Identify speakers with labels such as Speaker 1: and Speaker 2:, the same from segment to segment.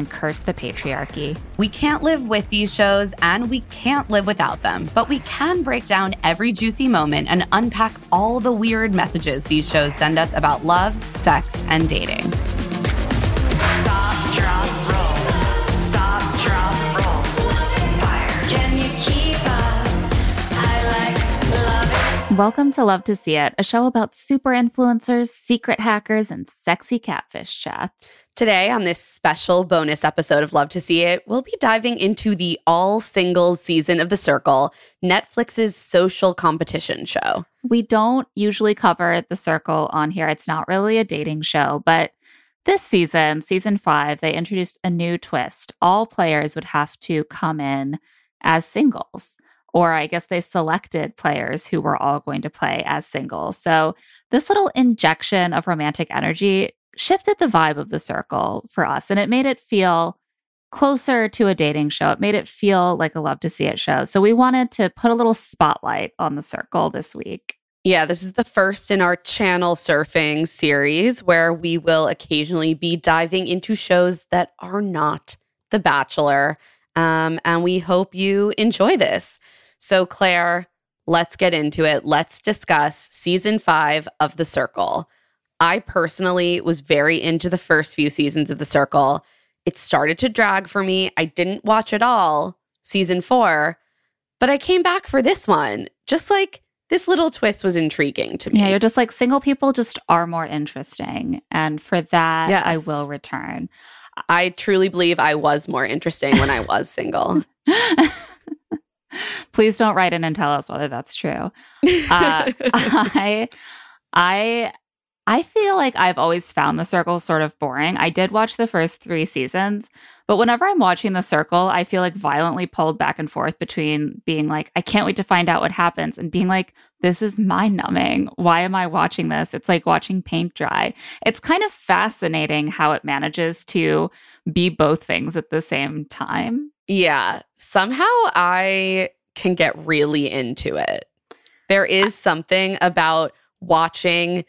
Speaker 1: and curse the patriarchy.
Speaker 2: We can't live with these shows and we can't live without them, but we can break down every juicy moment and unpack all the weird messages these shows send us about love, sex, and dating.
Speaker 3: Stop, drop.
Speaker 1: Welcome to Love to See It, a show about super influencers, secret hackers, and sexy catfish chats.
Speaker 2: Today, on this special bonus episode of Love to See It, we'll be diving into the all singles season of The Circle, Netflix's social competition show.
Speaker 1: We don't usually cover The Circle on here. It's not really a dating show, but this season, season five, they introduced a new twist. All players would have to come in as singles. Or I guess they selected players who were all going to play as singles. So this little injection of romantic energy shifted the vibe of the circle for us and it made it feel closer to a dating show. It made it feel like a love to see it show. So we wanted to put a little spotlight on the circle this week.
Speaker 2: Yeah, this is the first in our channel surfing series where we will occasionally be diving into shows that are not The Bachelor. Um, and we hope you enjoy this. So, Claire, let's get into it. Let's discuss season five of The Circle. I personally was very into the first few seasons of The Circle. It started to drag for me. I didn't watch it all, season four, but I came back for this one. Just like this little twist was intriguing to me.
Speaker 1: Yeah, you're just like single people just are more interesting. And for that, I will return.
Speaker 2: I truly believe I was more interesting when I was single.
Speaker 1: Please don't write in and tell us whether that's true. Uh, I I I feel like I've always found the circle sort of boring. I did watch the first 3 seasons, but whenever I'm watching the circle, I feel like violently pulled back and forth between being like I can't wait to find out what happens and being like this is mind numbing. Why am I watching this? It's like watching paint dry. It's kind of fascinating how it manages to be both things at the same time.
Speaker 2: yeah, somehow I can get really into it. There is something about watching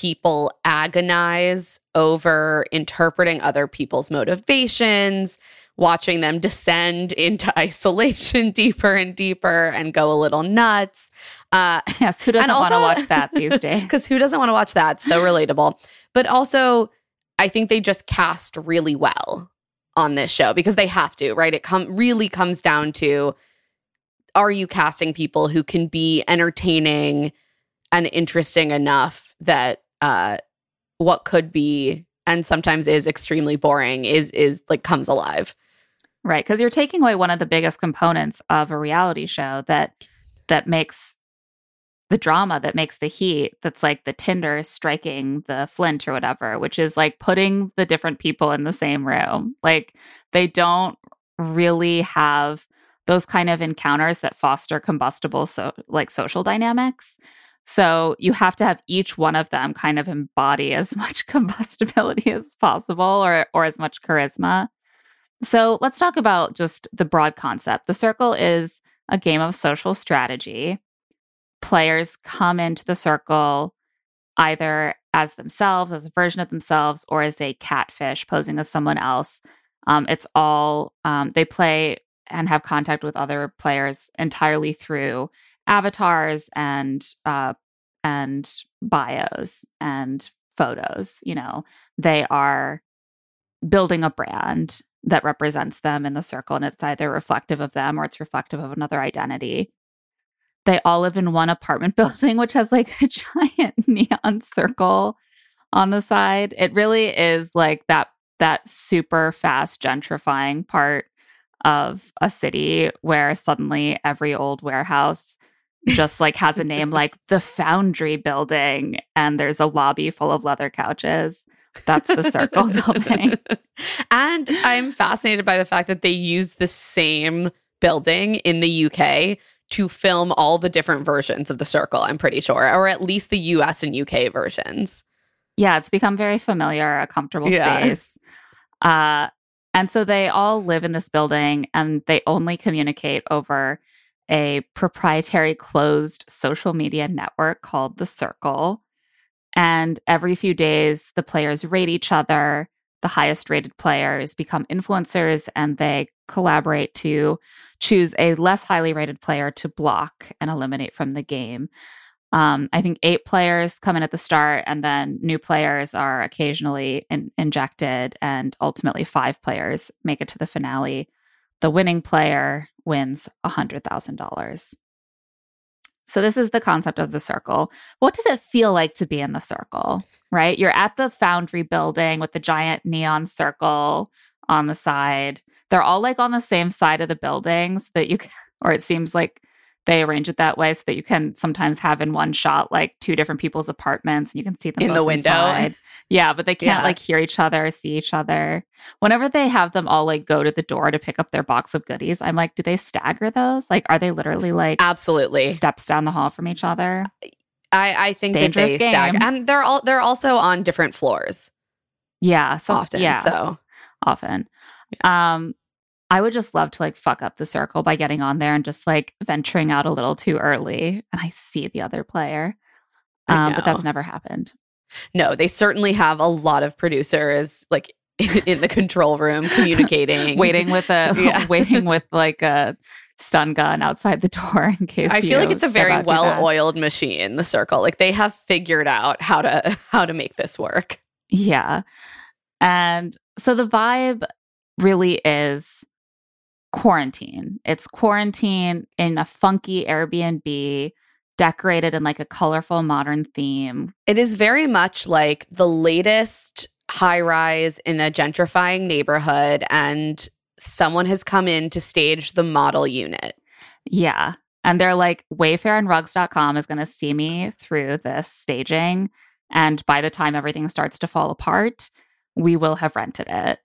Speaker 2: people agonize over interpreting other people's motivations, watching them descend into isolation deeper and deeper and go a little nuts. Uh,
Speaker 1: Yes, who doesn't want to watch that these days?
Speaker 2: because who doesn't want to watch that? So relatable. But also, I think they just cast really well on this show because they have to, right? It come really comes down to are you casting people who can be entertaining and interesting enough that uh what could be and sometimes is extremely boring is is like comes alive.
Speaker 1: Right, because you're taking away one of the biggest components of a reality show that that makes the drama that makes the heat that's like the tinder striking the flint or whatever which is like putting the different people in the same room like they don't really have those kind of encounters that foster combustible so like social dynamics So you have to have each one of them kind of embody as much combustibility as possible or or as much charisma. So let's talk about just the broad concept. The circle is a game of social strategy. Players come into the circle either as themselves, as a version of themselves, or as a catfish posing as someone else. Um, it's all, um, they play and have contact with other players entirely through avatars and uh, and bios and photos. You know, they are building a brand that represents them in the circle, and it's either reflective of them or it's reflective of another identity. They all live in one apartment building, which has like a giant neon circle on the side. It really is like that that super fast gentrifying part of a city where suddenly every old warehouse just like has a name like the Foundry Building and there's a lobby full of leather couches. That's the circle building.
Speaker 2: And I'm fascinated by the fact that they use the same building in the UK to film all the different versions of the circle, I'm pretty sure, or at least the US and UK versions.
Speaker 1: Yeah, it's become very familiar, a comfortable
Speaker 2: Yeah.
Speaker 1: space. Uh, and so they all live in this building and they only communicate over a proprietary closed social media network called The Circle. And every few days, the players rate each other. The highest rated players become influencers and they collaborate to choose a less highly rated player to block and eliminate from the game. Um, I think eight players come in at the start, and then new players are occasionally in- injected, and ultimately five players make it to the finale. The winning player wins $100,000. So, this is the concept of the circle. What does it feel like to be in the circle, right? You're at the foundry building with the giant neon circle on the side. They're all like on the same side of the buildings that you, c- or it seems like they arrange it that way so that you can sometimes have in one shot like two different people's apartments and you can see them
Speaker 2: In the window.
Speaker 1: inside. Yeah, but they can't
Speaker 2: Yeah.
Speaker 1: like hear each other, see each other. Whenever they have them all like go to the door to pick up their box of goodies, I'm like, do they stagger those? Like, are they literally like
Speaker 2: Absolutely.
Speaker 1: steps down the hall from each other?
Speaker 2: I, I think that
Speaker 1: Dangerous
Speaker 2: they stagger, and they're all they're also on different floors
Speaker 1: Yeah, so
Speaker 2: often.
Speaker 1: Yeah,
Speaker 2: So
Speaker 1: often. Um, I would just love to like fuck up the circle by getting on there and just like venturing out a little too early, and I see the other player. Um, but that's never happened.
Speaker 2: no, they certainly have a lot of producers like in the control room communicating.
Speaker 1: Waiting with a
Speaker 2: Yeah.
Speaker 1: waiting with like a stun gun outside the door in case.
Speaker 2: I feel like it's a very
Speaker 1: out too fast.
Speaker 2: well-oiled machine, the circle. Like they have figured out how to how to make this work.
Speaker 1: Yeah. And so the vibe really is quarantine. It's quarantine in a funky Airbnb, decorated in like a colorful modern theme.
Speaker 2: It is very much like the latest high rise in a gentrifying neighborhood, and someone has come in to stage the model unit.
Speaker 1: Yeah. And they're like, Wayfair and rugs.com is going to see me through this staging. And by the time everything starts to fall apart, we will have rented it.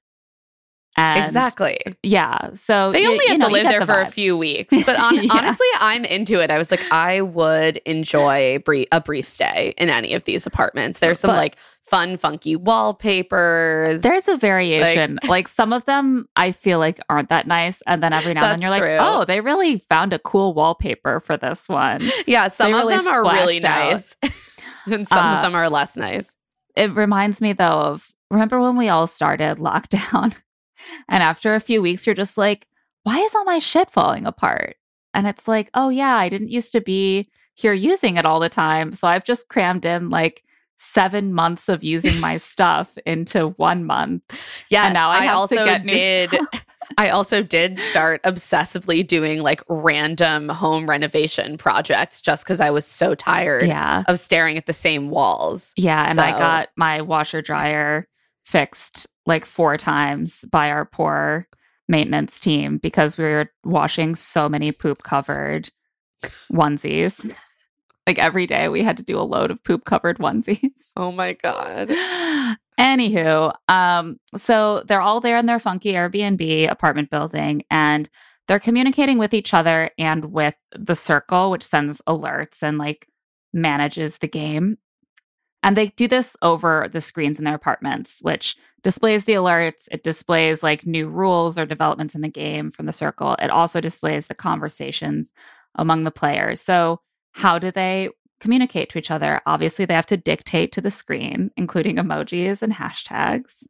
Speaker 1: And
Speaker 2: exactly.
Speaker 1: Yeah. So
Speaker 2: They
Speaker 1: you-
Speaker 2: only
Speaker 1: you
Speaker 2: have
Speaker 1: know,
Speaker 2: to live there
Speaker 1: the
Speaker 2: for a few weeks. But on,
Speaker 1: Yeah.
Speaker 2: honestly, I'm into it. I was like, I would enjoy brie- a brief stay in any of these apartments. There's some
Speaker 1: But-
Speaker 2: like fun, funky wallpapers.
Speaker 1: There's a variation. Like, some of them I feel like aren't that nice. And then every now and then you're
Speaker 2: That's
Speaker 1: like, oh, they really found a cool wallpaper for this one.
Speaker 2: yeah, some
Speaker 1: they
Speaker 2: of
Speaker 1: really
Speaker 2: them are really nice, and some
Speaker 1: Uh,
Speaker 2: of them are less nice.
Speaker 1: It reminds me though of remember when we all started lockdown? And after a few weeks, you're just like, why is all my shit falling apart? And it's like, oh yeah, I didn't used to be here using it all the time. So I've just crammed in like seven months of using my stuff into one month.
Speaker 2: Yeah,
Speaker 1: now I
Speaker 2: I, also did. I also did start obsessively doing like random home renovation projects just because I was so tired
Speaker 1: Yeah.
Speaker 2: of staring at the same walls.
Speaker 1: Yeah, and I got my washer dryer fixed like four times by our poor maintenance team because we were washing so many poop covered onesies. like every day we had to do a load of poop covered onesies.
Speaker 2: Oh my god.
Speaker 1: Anywho, um, so they're all there in their funky Airbnb apartment building and they're communicating with each other and with the circle, which sends alerts and like manages the game. And they do this over the screens in their apartments, which displays the alerts. It displays like new rules or developments in the game from the circle. It also displays the conversations among the players. So, how do they communicate to each other? Obviously, they have to dictate to the screen, including emojis and hashtags.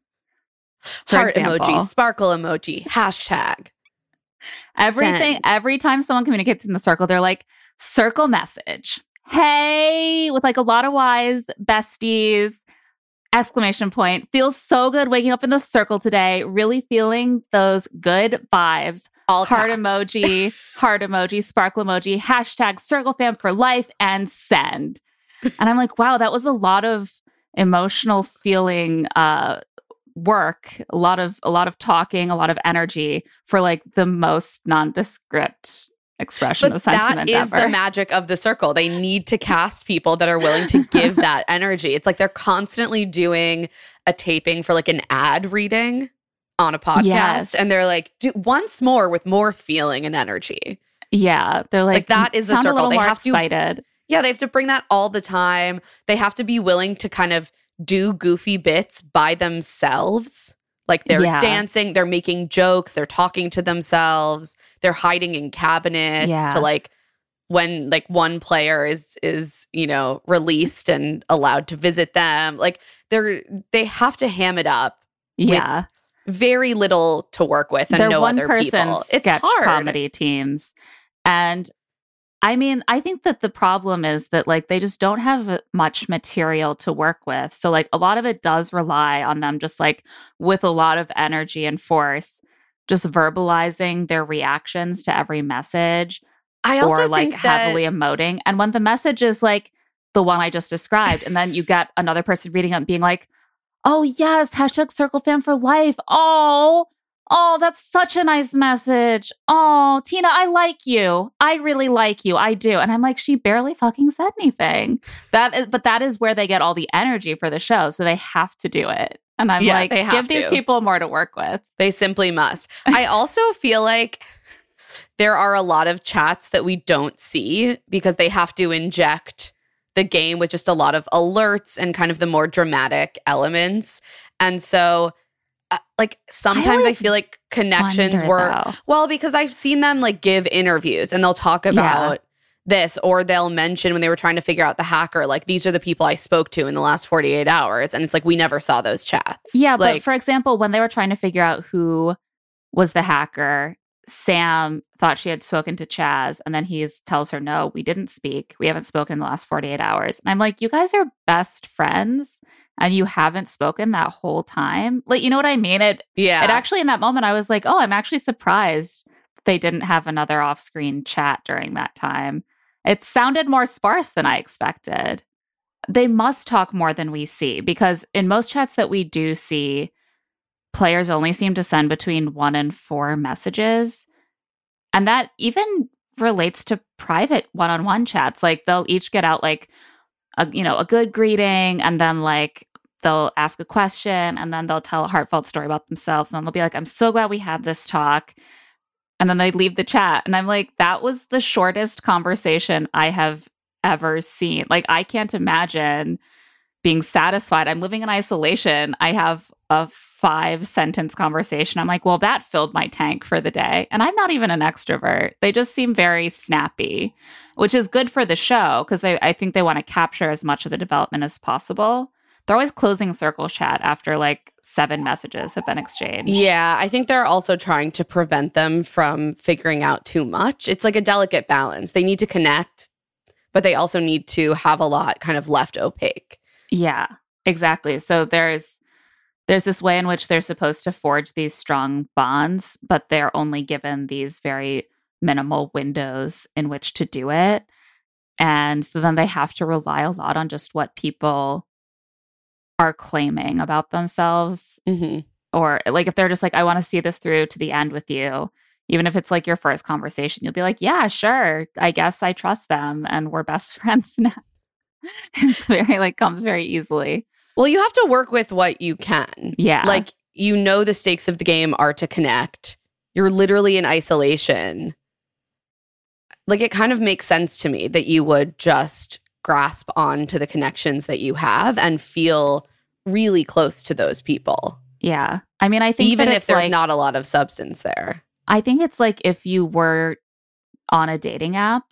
Speaker 1: For
Speaker 2: Heart
Speaker 1: example.
Speaker 2: emoji, sparkle emoji, hashtag.
Speaker 1: Everything,
Speaker 2: Send.
Speaker 1: every time someone communicates in the circle, they're like, circle message. Hey, with like a lot of wise besties, exclamation point. Feels so good waking up in the circle today. Really feeling those good vibes.
Speaker 2: All
Speaker 1: Heart
Speaker 2: caps.
Speaker 1: emoji, heart emoji, sparkle emoji, hashtag circle fam for life and send. And I'm like, wow, that was a lot of emotional feeling uh work, a lot of a lot of talking, a lot of energy for like the most nondescript expression
Speaker 2: But
Speaker 1: of sentiment
Speaker 2: that is
Speaker 1: ever.
Speaker 2: the magic of the circle. They need to cast people that are willing to give that energy. It's like they're constantly doing a taping for like an ad reading on a podcast.
Speaker 1: Yes.
Speaker 2: And they're like, do once more with more feeling and energy.
Speaker 1: yeah, they're like,
Speaker 2: Like, that is the circle. They have to-
Speaker 1: excited.
Speaker 2: Yeah, they have to bring that all the time. They have to be willing to kind of do goofy bits by themselves. Like they're
Speaker 1: Yeah.
Speaker 2: dancing, they're making jokes, they're talking to themselves, they're hiding in cabinets
Speaker 1: Yeah.
Speaker 2: to like when like one player is is, you know, released and allowed to visit them. Like they're they have to ham it up.
Speaker 1: Yeah,
Speaker 2: Very little to work with and
Speaker 1: they're
Speaker 2: no
Speaker 1: one
Speaker 2: other
Speaker 1: person
Speaker 2: people. It's hard.
Speaker 1: comedy teams, and I mean, I think that the problem is that like they just don't have uh, much material to work with. So like a lot of it does rely on them just like with a lot of energy and force, just verbalizing their reactions to every message
Speaker 2: I also
Speaker 1: or like
Speaker 2: think that,
Speaker 1: heavily emoting. And when the message is like the one I just described, and then you get another person reading it and being like, oh, yes, hashtag circle fam for life. Oh, oh, that's such a nice message. Oh, Tina, I like you. I really like you. I do. And I'm like, she barely fucking said anything. That is, but that is where they get all the energy for the show. So they have to do it. And I'm
Speaker 2: Yeah,
Speaker 1: like,
Speaker 2: they have
Speaker 1: give these people more to work with.
Speaker 2: They simply must. I also feel like there are a lot of chats that we don't see because they have to inject the game with just a lot of alerts and kind of the more dramatic elements. And so, like, sometimes I,
Speaker 1: always
Speaker 2: feel like connections were,
Speaker 1: though.
Speaker 2: well, because I've seen them like give interviews and they'll talk about. This, or they'll mention when they were trying to figure out the hacker, like these are the people I spoke to in the last 48 hours. And it's like, we never saw those chats.
Speaker 1: Yeah,
Speaker 2: like,
Speaker 1: but for example, when they were trying to figure out who was the hacker, Sam thought she had spoken to Chaz, and then he tells her, "No, we didn't speak. We haven't spoken in the last forty-eight hours." And I'm like, "You guys are best friends, and you haven't spoken that whole time. Like, you know what I mean? It
Speaker 2: yeah.
Speaker 1: it actually in that moment, I was like, oh, I'm actually surprised they didn't have another off-screen chat during that time. It sounded more sparse than I expected. They must talk more than we see because in most chats that we do see, players only seem to send between one and four messages. And that even relates to private one-on-one chats. Like they'll each get out like a you know, a good greeting and then like they'll ask a question and then they'll tell a heartfelt story about themselves and then they'll be like, I'm so glad we had this talk. And then they leave the chat. And I'm like, that was the shortest conversation I have ever seen. Like, I can't imagine being satisfied. I'm living in isolation. I have a five sentence conversation. I'm like, well, that filled my tank for the day. And I'm not even an extrovert. They just seem very snappy, which is good for the show because they I think they want to capture as much of the development as possible. They're always closing circle chat after like seven messages have been exchanged.
Speaker 2: Yeah, I think they're also trying to prevent them from figuring out too much. It's like a delicate balance. They need to connect, but they also need to have a lot kind of left opaque.
Speaker 1: Yeah, exactly. So there's there's this way in which they're supposed to forge these strong bonds, but they're only given these very minimal windows in which to do it. And so then they have to rely a lot on just what people are claiming about themselves
Speaker 2: hmm
Speaker 1: or like if they're just like I want to see this through to the end with you, even if it's like your first conversation, you'll be like, "Yeah, sure. I guess I trust them and we're best friends now." it's very like comes very easily.
Speaker 2: Well, you have to work with what you can.
Speaker 1: Yeah.
Speaker 2: Like, you know, the stakes of the game are to connect. You're literally in isolation. Like, it kind of makes sense to me that you would just grasp on to the connections that you have and feel really close to those people.
Speaker 1: Yeah. I mean, I think
Speaker 2: Even if there's
Speaker 1: like-
Speaker 2: not a lot of substance there.
Speaker 1: I think it's like if you were on a dating app,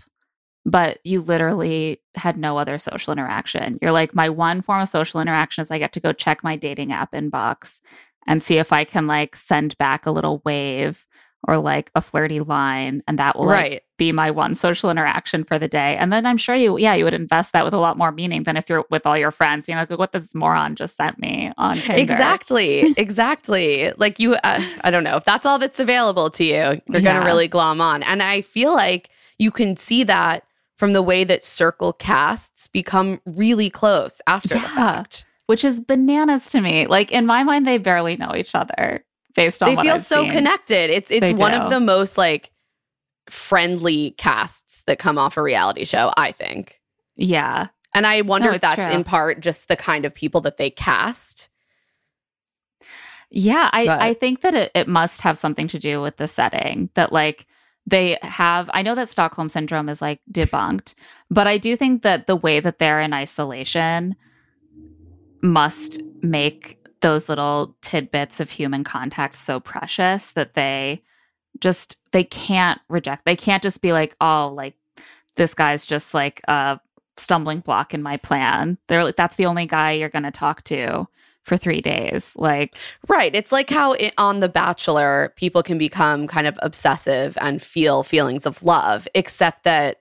Speaker 1: but you literally had no other social interaction. You're like, my one form of social interaction is I get to go check my dating app inbox and see if I can like send back a little wave or like a flirty line. And that will like,
Speaker 2: right.
Speaker 1: be my one social interaction for the day. And then I'm sure you, yeah, you would invest that with a lot more meaning than if you're with all your friends. You know, like, what this moron just sent me on Tinder.
Speaker 2: Exactly. exactly. Like you, uh, I don't know if that's all that's available to you, you're going to really glom on. And I feel like you can see that from the way that circle casts become really close after the fact.
Speaker 1: Which is bananas to me. Like in my mind, they barely know each other based on
Speaker 2: They feel
Speaker 1: I've
Speaker 2: so
Speaker 1: seen.
Speaker 2: connected. It's it's
Speaker 1: They
Speaker 2: one
Speaker 1: do.
Speaker 2: of the most like friendly casts that come off a reality show, I think.
Speaker 1: Yeah.
Speaker 2: And I wonder
Speaker 1: No,
Speaker 2: if that's
Speaker 1: true.
Speaker 2: in part just the kind of people that they cast.
Speaker 1: Yeah. I,
Speaker 2: But-
Speaker 1: I think that it, it must have something to do with the setting that like they have I know that Stockholm syndrome is like debunked, but I do think that the way that they're in isolation must make those little tidbits of human contact so precious that they just they can't reject they can't just be like oh like this guy's just like a stumbling block in my plan. They're like that's the only guy you're going to talk to for 3 days like
Speaker 2: Right. It's like how it, on The Bachelor, people can become kind of obsessive and feel feelings of love, except that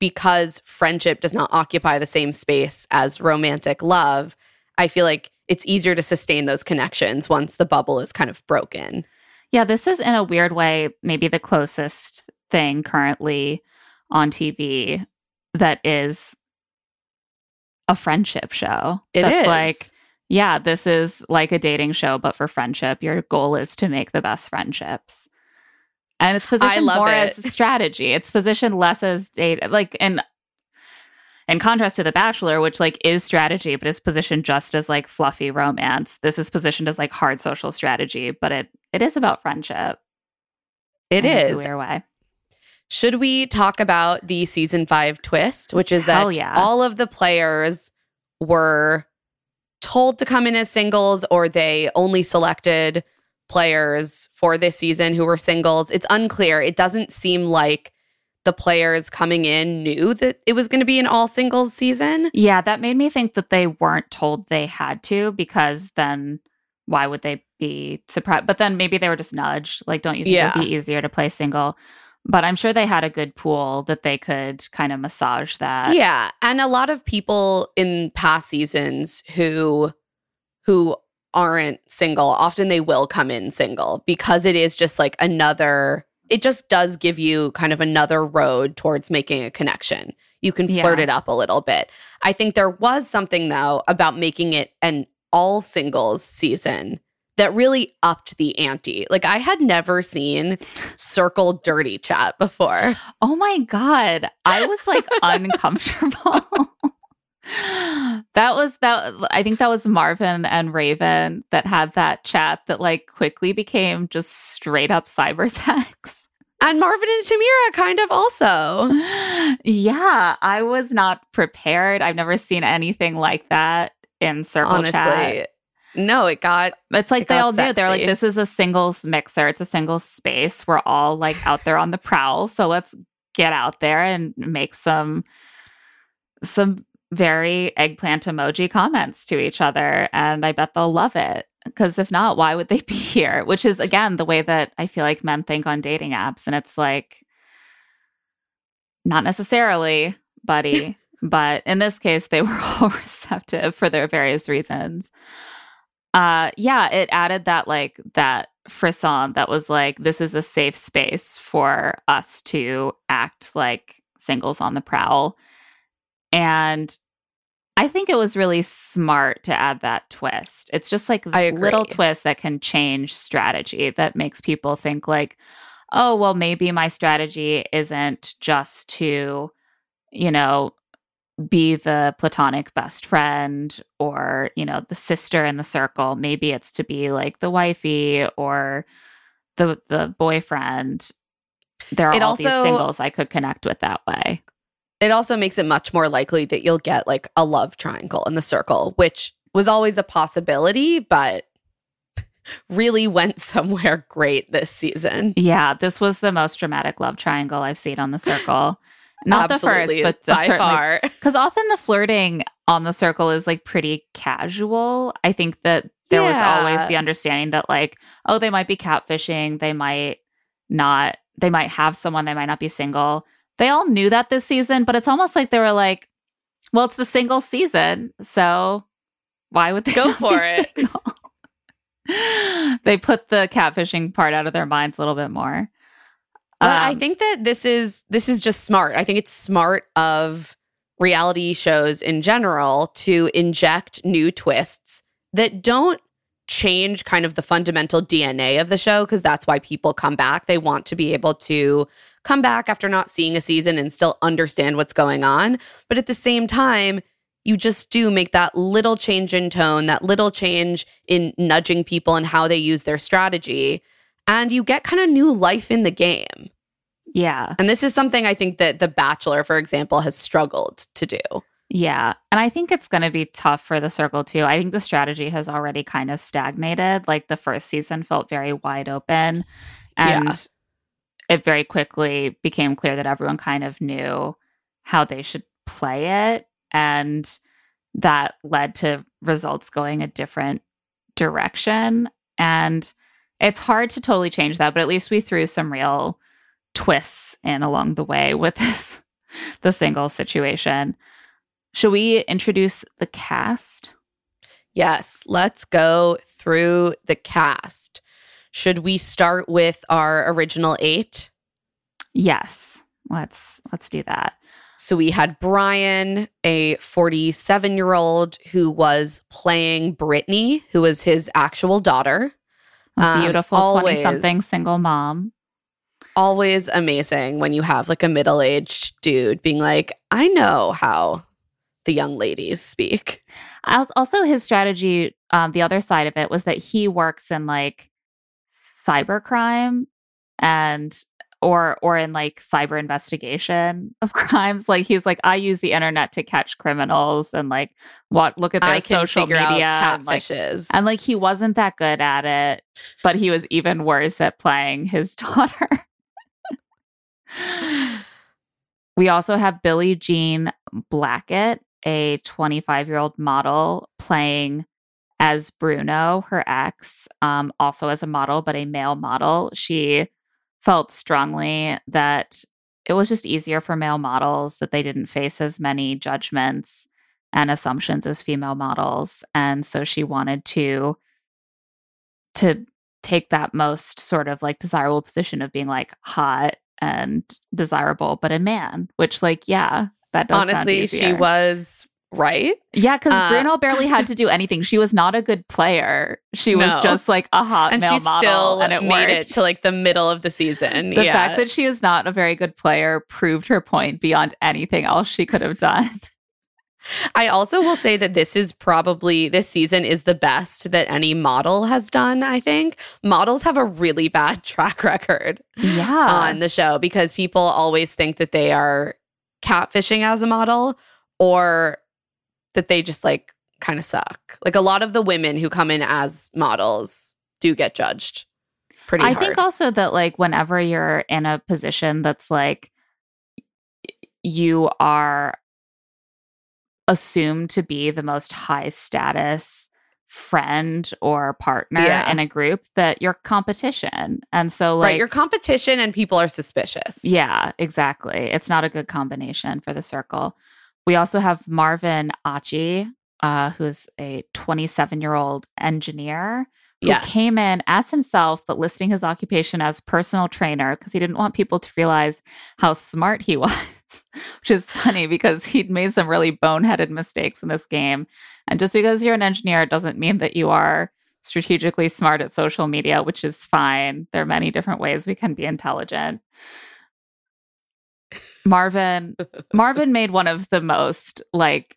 Speaker 2: because friendship does not occupy the same space as romantic love, I feel like it's easier to sustain those connections once the bubble is kind of broken.
Speaker 1: Yeah, this is in a weird way maybe the closest thing currently on TV that is a friendship show.
Speaker 2: It
Speaker 1: That's
Speaker 2: is.
Speaker 1: like, yeah, this is like a dating show, but for friendship. Your goal is to make the best friendships. And it's positioned more
Speaker 2: it.
Speaker 1: as a strategy. It's positioned less as date like in in contrast to The Bachelor, which like is strategy, but is positioned just as like fluffy romance. This is positioned as like hard social strategy, but it it is about friendship.
Speaker 2: It is
Speaker 1: way.
Speaker 2: Should we talk about the season five twist, which is
Speaker 1: Hell
Speaker 2: that
Speaker 1: yeah.
Speaker 2: all of the players were told to come in as singles or they only selected players for this season who were singles? It's unclear. It doesn't seem like the players coming in knew that it was going to be an all singles season.
Speaker 1: Yeah, that made me think that they weren't told they had to because then why would they be surprised? But then maybe they were just nudged. Like, don't you think
Speaker 2: Yeah.
Speaker 1: it'd be easier to play single? But I'm sure they had a good pool that they could kind of massage that.
Speaker 2: Yeah, and a lot of people in past seasons who who aren't single, often they will come in single because it is just like another it just does give you kind of another road towards making a connection. You can flirt
Speaker 1: Yeah.
Speaker 2: it up a little bit. I think there was something though about making it an all singles season that really upped the ante. Like I had never seen circle dirty chat before.
Speaker 1: Oh my God. I was like uncomfortable. that was that. I think that was Marvin and Raven that had that chat that like quickly became just straight up cyber sex.
Speaker 2: And Marvin and Tamira kind of also.
Speaker 1: yeah, I was not prepared. I've never seen anything like that in circle
Speaker 2: honestly.
Speaker 1: chat.
Speaker 2: No, it got
Speaker 1: It's like
Speaker 2: It
Speaker 1: they all do. They're like, this is a singles mixer. It's a single space. We're all like out there on the prowl. So let's get out there and make some some very eggplant emoji comments to each other. And I bet they'll love it. Because if not, why would they be here? Which is again the way that I feel like men think on dating apps. And it's like not necessarily, buddy. but in this case, they were all receptive for their various reasons uh yeah it added that like that frisson that was like this is a safe space for us to act like singles on the prowl. And i think it was really smart to add that twist. It's just like this little twist that can change strategy that makes people think like oh well maybe my strategy isn't just to you know be the platonic best friend or you know the sister in the circle maybe it's to be like the wifey or the the boyfriend there are
Speaker 2: It
Speaker 1: all these singles i could connect with that way
Speaker 2: it also makes it much more likely that you'll get like a love triangle in the circle, which was always a possibility, but really went somewhere great this season.
Speaker 1: Yeah, this was the most dramatic love triangle I've seen on the circle. Not
Speaker 2: Absolutely,
Speaker 1: the first, but
Speaker 2: by far.
Speaker 1: Because often the flirting on the circle is like pretty casual. I think that there was always the understanding that like, oh, they might be catfishing, they might not, they might have someone, they might not be single. They all knew that this season, but it's almost like they were like, well, it's the single season, so why would they
Speaker 2: Go for it.
Speaker 1: they put the catfishing part out of their minds a little bit more.
Speaker 2: But I
Speaker 1: Um,
Speaker 2: think that this is this is just smart. I think it's smart of reality shows in general to inject new twists that don't change kind of the fundamental DNA of the show because that's why people come back. They want to be able to come back after not seeing a season and still understand what's going on. But at the same time, you just do make that little change in tone, that little change in nudging people and how they use their strategy. And you get kind of new life in the game.
Speaker 1: Yeah.
Speaker 2: And this is something I think that The Bachelor, for example, has struggled to do.
Speaker 1: Yeah. And I think it's going to be tough for the circle too. I think the strategy has already kind of stagnated. Like the first season felt very wide open. And
Speaker 2: Yeah.
Speaker 1: it very quickly became clear that everyone kind of knew how they should play it. And that led to results going a different direction. And it's hard to totally change that, but at least we threw some real twists in along the way with this the single situation. Should we introduce the cast?
Speaker 2: Yes, let's go through the cast. Should we start with our original eight?
Speaker 1: Yes. Let's let's do that.
Speaker 2: So we had Brian, a 47 year old who was playing Brittany, who was his actual daughter.
Speaker 1: A
Speaker 2: Um,
Speaker 1: beautiful
Speaker 2: always.
Speaker 1: 20 something single mom.
Speaker 2: Always amazing when you have like a middle aged dude being like, I know how the young ladies speak.
Speaker 1: Also, his strategy, um, the other side of it was that he works in like cybercrime and or or in like cyber investigation of crimes. Like he's like, I use the internet to catch criminals and like what look at their social media and, like. And like he wasn't that good at it, but he was even worse at playing his daughter. we also have Billie Jean Blackett, a 25 year old model, playing as Bruno, her ex, um, also as a model, but a male model. She felt strongly that it was just easier for male models, that they didn't face as many judgments and assumptions as female models. And so she wanted to to take that most sort of like desirable position of being like hot and desirable, but a man, which like, yeah, that does sound
Speaker 2: Honestly, she was right.
Speaker 1: Yeah, because
Speaker 2: Uh,
Speaker 1: Bruno barely had to do anything. She was not a good player. She was just like a hot
Speaker 2: and
Speaker 1: male
Speaker 2: she
Speaker 1: model,
Speaker 2: still
Speaker 1: and it
Speaker 2: made it to like the middle of the season.
Speaker 1: the
Speaker 2: yeah.
Speaker 1: fact that she is not a very good player proved her point beyond anything else she could have done.
Speaker 2: I also will say that this is probably this season is the best that any model has done. I think models have a really bad track record
Speaker 1: yeah,
Speaker 2: on the show because people always think that they are catfishing as a model or that they just like kind of suck. Like a lot of the women who come in as models do get judged pretty
Speaker 1: I
Speaker 2: hard.
Speaker 1: think also that like whenever you're in a position that's like you are assumed to be the most high status friend or partner
Speaker 2: Yeah.
Speaker 1: in a group that you're competition. And so like
Speaker 2: right, your competition and people are suspicious.
Speaker 1: Yeah, exactly. It's not a good combination for the circle. We also have Marvin Achi, uh, who's a 27 year old engineer who
Speaker 2: Yes.
Speaker 1: came in as himself, but listing his occupation as personal trainer because he didn't want people to realize how smart he was, which is funny because he'd made some really boneheaded mistakes in this game. And just because you're an engineer doesn't mean that you are strategically smart at social media, which is fine. There are many different ways we can be intelligent. Marvin Marvin made one of the most like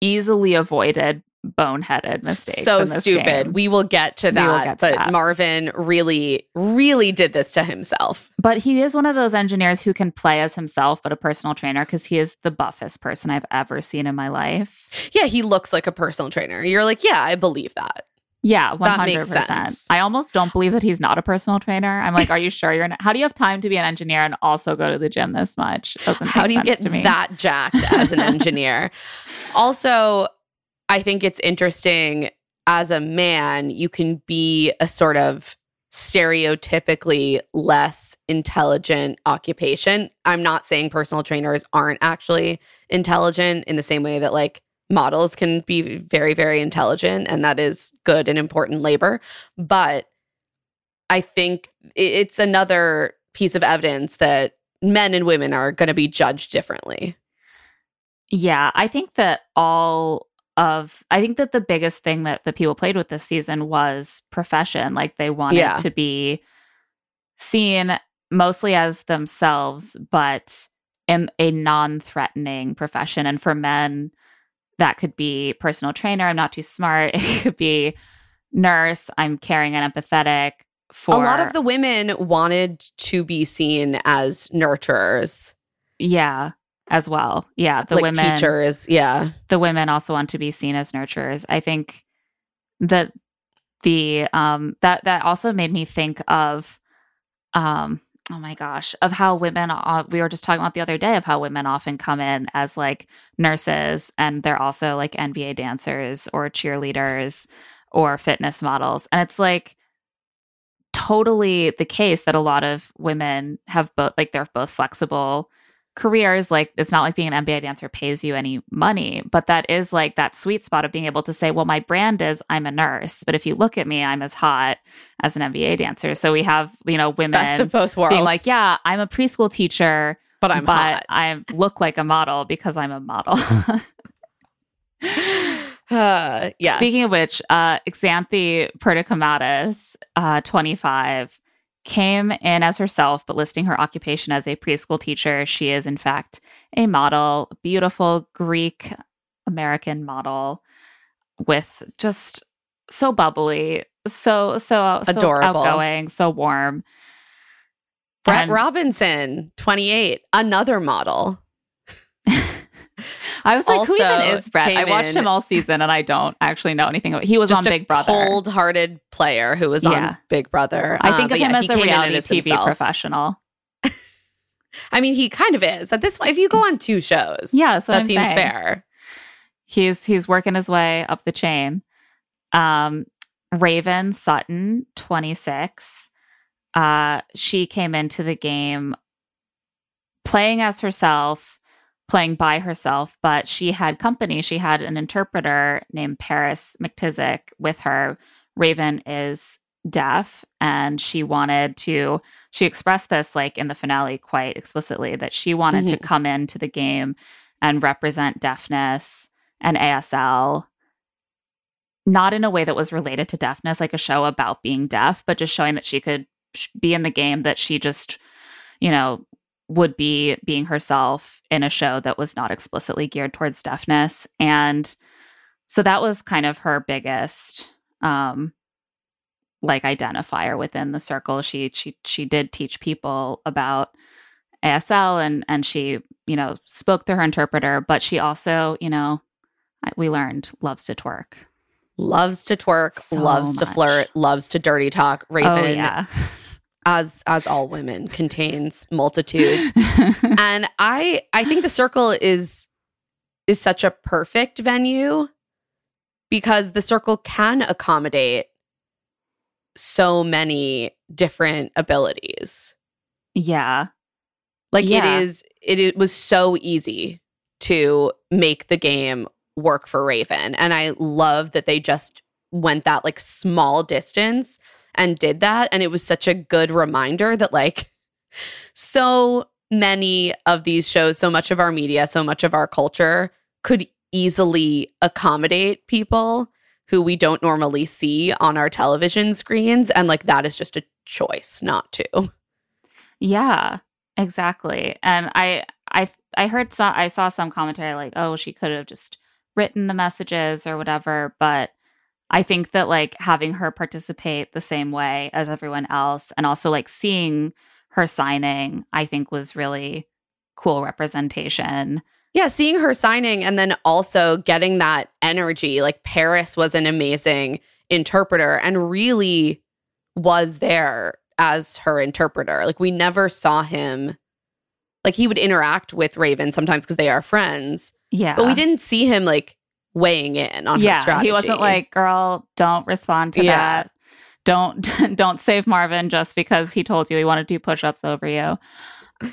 Speaker 1: easily avoided boneheaded mistakes.
Speaker 2: so stupid.
Speaker 1: game.
Speaker 2: We will get to
Speaker 1: We will
Speaker 2: that.
Speaker 1: get to
Speaker 2: but
Speaker 1: that.
Speaker 2: Marvin really, really did this to himself.
Speaker 1: But he is one of those engineers who can play as himself, but a personal trainer because he is the buffest person I've ever seen in my life.
Speaker 2: Yeah, he looks like a personal trainer. You're like, yeah, I believe that.
Speaker 1: Yeah,
Speaker 2: 100%.
Speaker 1: I almost don't believe that he's not a personal trainer. I'm like, are you sure you're? Not? How do you have time to be an engineer and also go to the gym this much? Doesn't
Speaker 2: How do you get
Speaker 1: to me.
Speaker 2: that jacked as an engineer? also, I think it's interesting as a man, you can be a sort of stereotypically less intelligent occupation. I'm not saying personal trainers aren't actually intelligent in the same way that like models can be very, very intelligent, and that is good and important labor. But I think it's another piece of evidence that men and women are going to be judged differently.
Speaker 1: Yeah, I think that all of I think that the biggest thing that the people played with this season was profession. Like they wanted
Speaker 2: Yeah.
Speaker 1: to be seen mostly as themselves, but in a non-threatening profession. And for men, that could be personal trainer. I'm not too smart. It could be nurse. I'm caring and empathetic. For
Speaker 2: a lot of the women wanted to be seen as nurturers,
Speaker 1: yeah, as well. Yeah, the
Speaker 2: like
Speaker 1: women
Speaker 2: teachers. Yeah.
Speaker 1: the women also want to be seen as nurturers. I think that the um that that also made me think of um oh my gosh of how women uh, we were just talking about the other day of how women often come in as like nurses and they're also like NBA dancers or cheerleaders or fitness models and it's like totally the case that a lot of women have both like they're both flexible careers like it's not like being an NBA dancer pays you any money but that is like that sweet spot of being able to say well my brand is I'm a nurse but if you look at me I'm as hot as an NBA dancer so we have you know women
Speaker 2: Best of both worlds.
Speaker 1: being like yeah I'm a preschool teacher
Speaker 2: but I'm
Speaker 1: but
Speaker 2: hot.
Speaker 1: I look like a model because I'm a model
Speaker 2: Uh, yes.
Speaker 1: Speaking of which, uh, Xanthi Perdikomatis, uh, 25, came in as herself, but listing her occupation as a preschool teacher. She is, in fact, a model, beautiful Greek American model with just so bubbly, so, so, so
Speaker 2: Adorable.
Speaker 1: outgoing, so warm.
Speaker 2: Brett
Speaker 1: And
Speaker 2: Robinson, 28, another model.
Speaker 1: I was like, who even is Brett? I watched
Speaker 2: in-
Speaker 1: him all season and I don't actually know anything about He was
Speaker 2: Just
Speaker 1: on
Speaker 2: a
Speaker 1: Big Brother.
Speaker 2: cold-hearted player who was
Speaker 1: Yeah.
Speaker 2: on Big Brother.
Speaker 1: I
Speaker 2: Um,
Speaker 1: think
Speaker 2: but
Speaker 1: of him
Speaker 2: yeah,
Speaker 1: as a reality
Speaker 2: as
Speaker 1: TV
Speaker 2: himself.
Speaker 1: professional.
Speaker 2: I mean, he kind of is at this point. If you go on two shows,
Speaker 1: Yeah,
Speaker 2: that
Speaker 1: I'm
Speaker 2: seems
Speaker 1: saying.
Speaker 2: fair.
Speaker 1: He's he's working his way up the chain. Um, Raven Sutton, 26. Uh, she came into the game playing as herself, playing by herself, but she had company. She had an interpreter named Paris McTizick with her. Raven is deaf and she wanted to she expressed this like in the finale quite explicitly that she wanted to mm-hmm. come into the game and represent deafness and ASL not in a way that was related to deafness like a show about being deaf but just showing that she could sh- be in the game that she just you know would be being herself in a show that was not explicitly geared towards deafness. And so that was kind of her biggest um like identifier within the circle. She she she did teach people about ASL and and she you know spoke through her interpreter but she also you know we learned loves to twerk.
Speaker 2: Loves to twerk,
Speaker 1: So
Speaker 2: loves to flirt, loves to dirty talk. Raven,
Speaker 1: oh yeah
Speaker 2: as as all women, contains multitudes. and I I think the circle is is such a perfect venue because the circle can accommodate so many different abilities.
Speaker 1: yeah
Speaker 2: Like
Speaker 1: Yeah.
Speaker 2: it is it, it was so easy to make the game work for Raven. And I love that they just went that like small distance and did that. And it was such a good reminder that like so many of these shows, so much of our media, so much of our culture could easily accommodate people who we don't normally see on our television screens. And like that is just a choice not to.
Speaker 1: Yeah, exactly. And I I I heard some I saw some commentary like, oh, she could have just written the messages or whatever, but I think that like having her participate the same way as everyone else and also like seeing her signing, I think was really cool representation.
Speaker 2: Yeah, seeing her signing and then also getting that energy. Like Paris was an amazing interpreter and really was there as her interpreter. Like we never saw him like he would interact with Raven sometimes because they are friends.
Speaker 1: Yeah.
Speaker 2: But we didn't see him like weighing in on her
Speaker 1: yeah,
Speaker 2: strategy.
Speaker 1: he wasn't like, girl, don't respond to
Speaker 2: Yeah.
Speaker 1: that. Don't don't save Marvin just because he told you he wanted to do push-ups over you.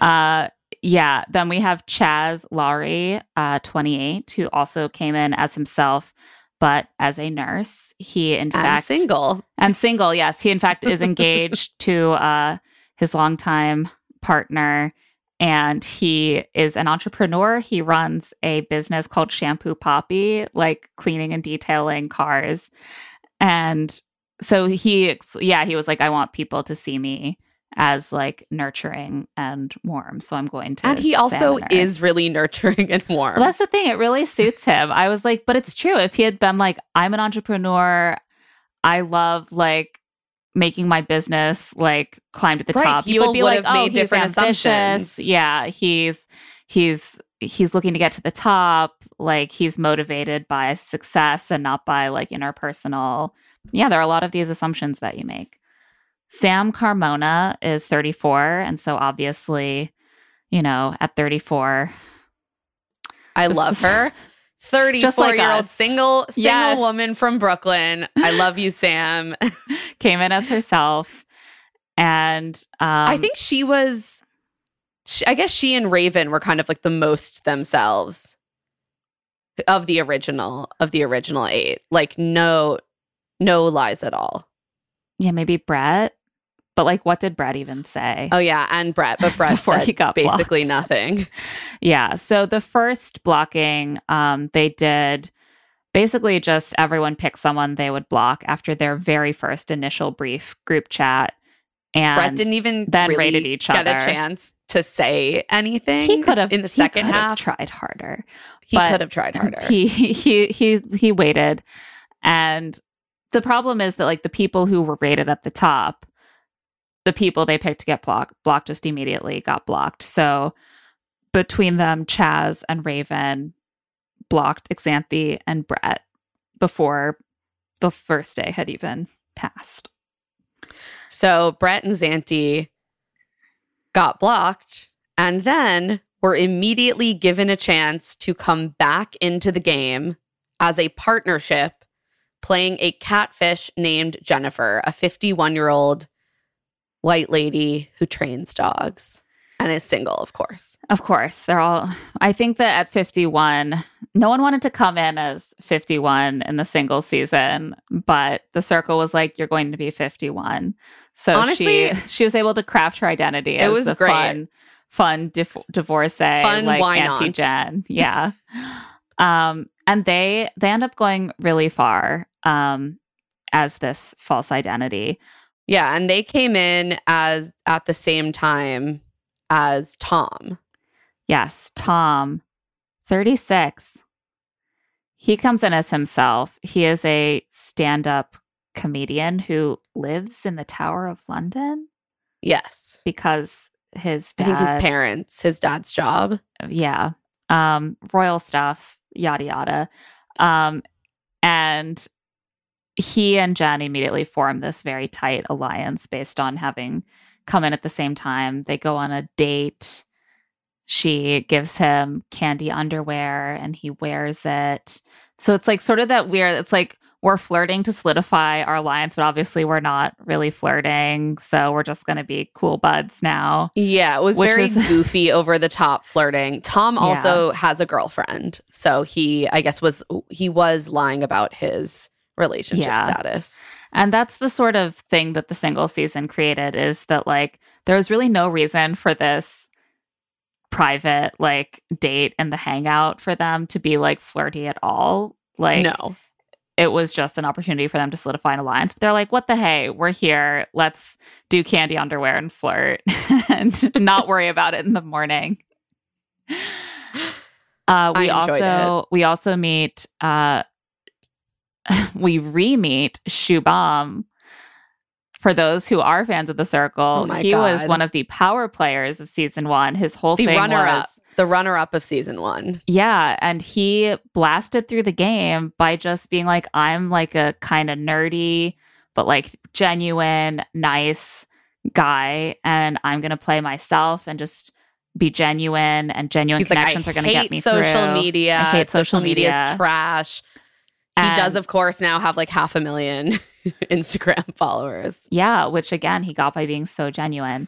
Speaker 1: Uh yeah, then we have Chaz Lawery, uh 28, who also came in as himself but as a nurse. He in
Speaker 2: and
Speaker 1: fact
Speaker 2: single.
Speaker 1: and single, yes. He in fact is engaged to uh his longtime partner and he is an entrepreneur. He runs a business called Shampoo Poppy, like cleaning and detailing cars. And so he, yeah, he was like, I want people to see me as like nurturing and warm. So I'm going to.
Speaker 2: And he also is really nurturing and warm.
Speaker 1: Well, that's the thing. It really suits him. I was like, but it's true. If he had been like, I'm an entrepreneur, I love like making my business like climb to the
Speaker 2: Right,
Speaker 1: top. You
Speaker 2: people
Speaker 1: would be
Speaker 2: would
Speaker 1: like,
Speaker 2: have
Speaker 1: oh,
Speaker 2: made different assumptions.
Speaker 1: Yeah, he's he's he's looking to get to the top. Like he's motivated by success and not by like interpersonal. Yeah, there are a lot of these assumptions that you make. Sam Carmona is 34, and so obviously, you know, at 34,
Speaker 2: I love her. 34
Speaker 1: like
Speaker 2: year old single single
Speaker 1: Yes.
Speaker 2: woman from Brooklyn. I love you, Sam.
Speaker 1: came in as herself and um
Speaker 2: I think she was she, I guess she and Raven were kind of like the most themselves of the original of the original 8. Like no no lies at all.
Speaker 1: yeah maybe brett but like what did brett even say
Speaker 2: Oh yeah, and Brett, but Brett
Speaker 1: Before
Speaker 2: said
Speaker 1: he got
Speaker 2: basically
Speaker 1: blocked.
Speaker 2: nothing.
Speaker 1: yeah so the first blocking um they did basically just everyone pick someone they would block after their very first initial brief group chat and
Speaker 2: Brett didn't even
Speaker 1: then
Speaker 2: really
Speaker 1: rated each
Speaker 2: get a chance to say anything.
Speaker 1: he could have
Speaker 2: in the second half.
Speaker 1: tried harder
Speaker 2: he could have tried harder.
Speaker 1: He he he he waited, and the problem is that like the people who were rated at the top, the people they picked to get blocked blocked just immediately got blocked. So between them, Chaz and Raven blocked Xanthi and Brett before the first day had even passed.
Speaker 2: So Brett and Xanthi got blocked and then were immediately given a chance to come back into the game as a partnership playing a catfish named Jennifer, a 51 year old white lady who trains dogs and is single, of course.
Speaker 1: Of course, they're all. I think that at 51, no one wanted to come in as 51 in the single season, but the circle was like, "You're going to be 51." So
Speaker 2: Honestly,
Speaker 1: she she was able to craft her identity.
Speaker 2: it
Speaker 1: as
Speaker 2: was
Speaker 1: a
Speaker 2: great.
Speaker 1: fun, fun dif- divorcee,
Speaker 2: Fun,
Speaker 1: like? Auntie Jen. Yeah. um, and they they end up going really far. Um, as this false identity.
Speaker 2: Yeah. And they came in as at the same time as Tom.
Speaker 1: Yes, Tom, 36. He comes in as himself. He is a stand up comedian who lives in the Tower of London
Speaker 2: Yes.
Speaker 1: because his
Speaker 2: I think his parents, his dad's job.
Speaker 1: yeah, um, royal stuff, yada yada. Um, and he and Jen immediately form this very tight alliance based on having come in at the same time. They go on a date. She gives him candy underwear and he wears it. So it's like sort of that weird, it's like we're flirting to solidify our alliance, but obviously we're not really flirting. So we're just going to be cool buds now.
Speaker 2: Yeah, it was very
Speaker 1: is-
Speaker 2: goofy, over the top flirting. Tom
Speaker 1: Yeah.
Speaker 2: also has a girlfriend, so he, I guess, was he was lying about his relationship
Speaker 1: Yeah.
Speaker 2: status.
Speaker 1: And that's the sort of thing that the single season created is that like there was really no reason for this private like date and the hangout for them to be like flirty at all. Like
Speaker 2: no,
Speaker 1: it was just an opportunity for them to solidify an alliance. But they're like, what the hey, we're here. Let's do candy underwear and flirt and not worry about it in the morning. Uh, we also we also meet uh, we re-meet Shubham. For those who are fans of the Circle,
Speaker 2: Oh
Speaker 1: he was one of the power players of season one. His whole
Speaker 2: The
Speaker 1: thing
Speaker 2: runner
Speaker 1: was
Speaker 2: up, the runner up of season one.
Speaker 1: Yeah, and he blasted through the game by just being like, I'm like a kind of nerdy, but like genuine, nice guy, and I'm gonna play myself and just be genuine, and genuine
Speaker 2: He's like,
Speaker 1: connections
Speaker 2: I
Speaker 1: are gonna get me
Speaker 2: social
Speaker 1: through.
Speaker 2: media.
Speaker 1: I hate social
Speaker 2: media
Speaker 1: media.
Speaker 2: is trash. He does, of course, now have like half a million Instagram followers.
Speaker 1: Yeah, which again, he got by being so genuine.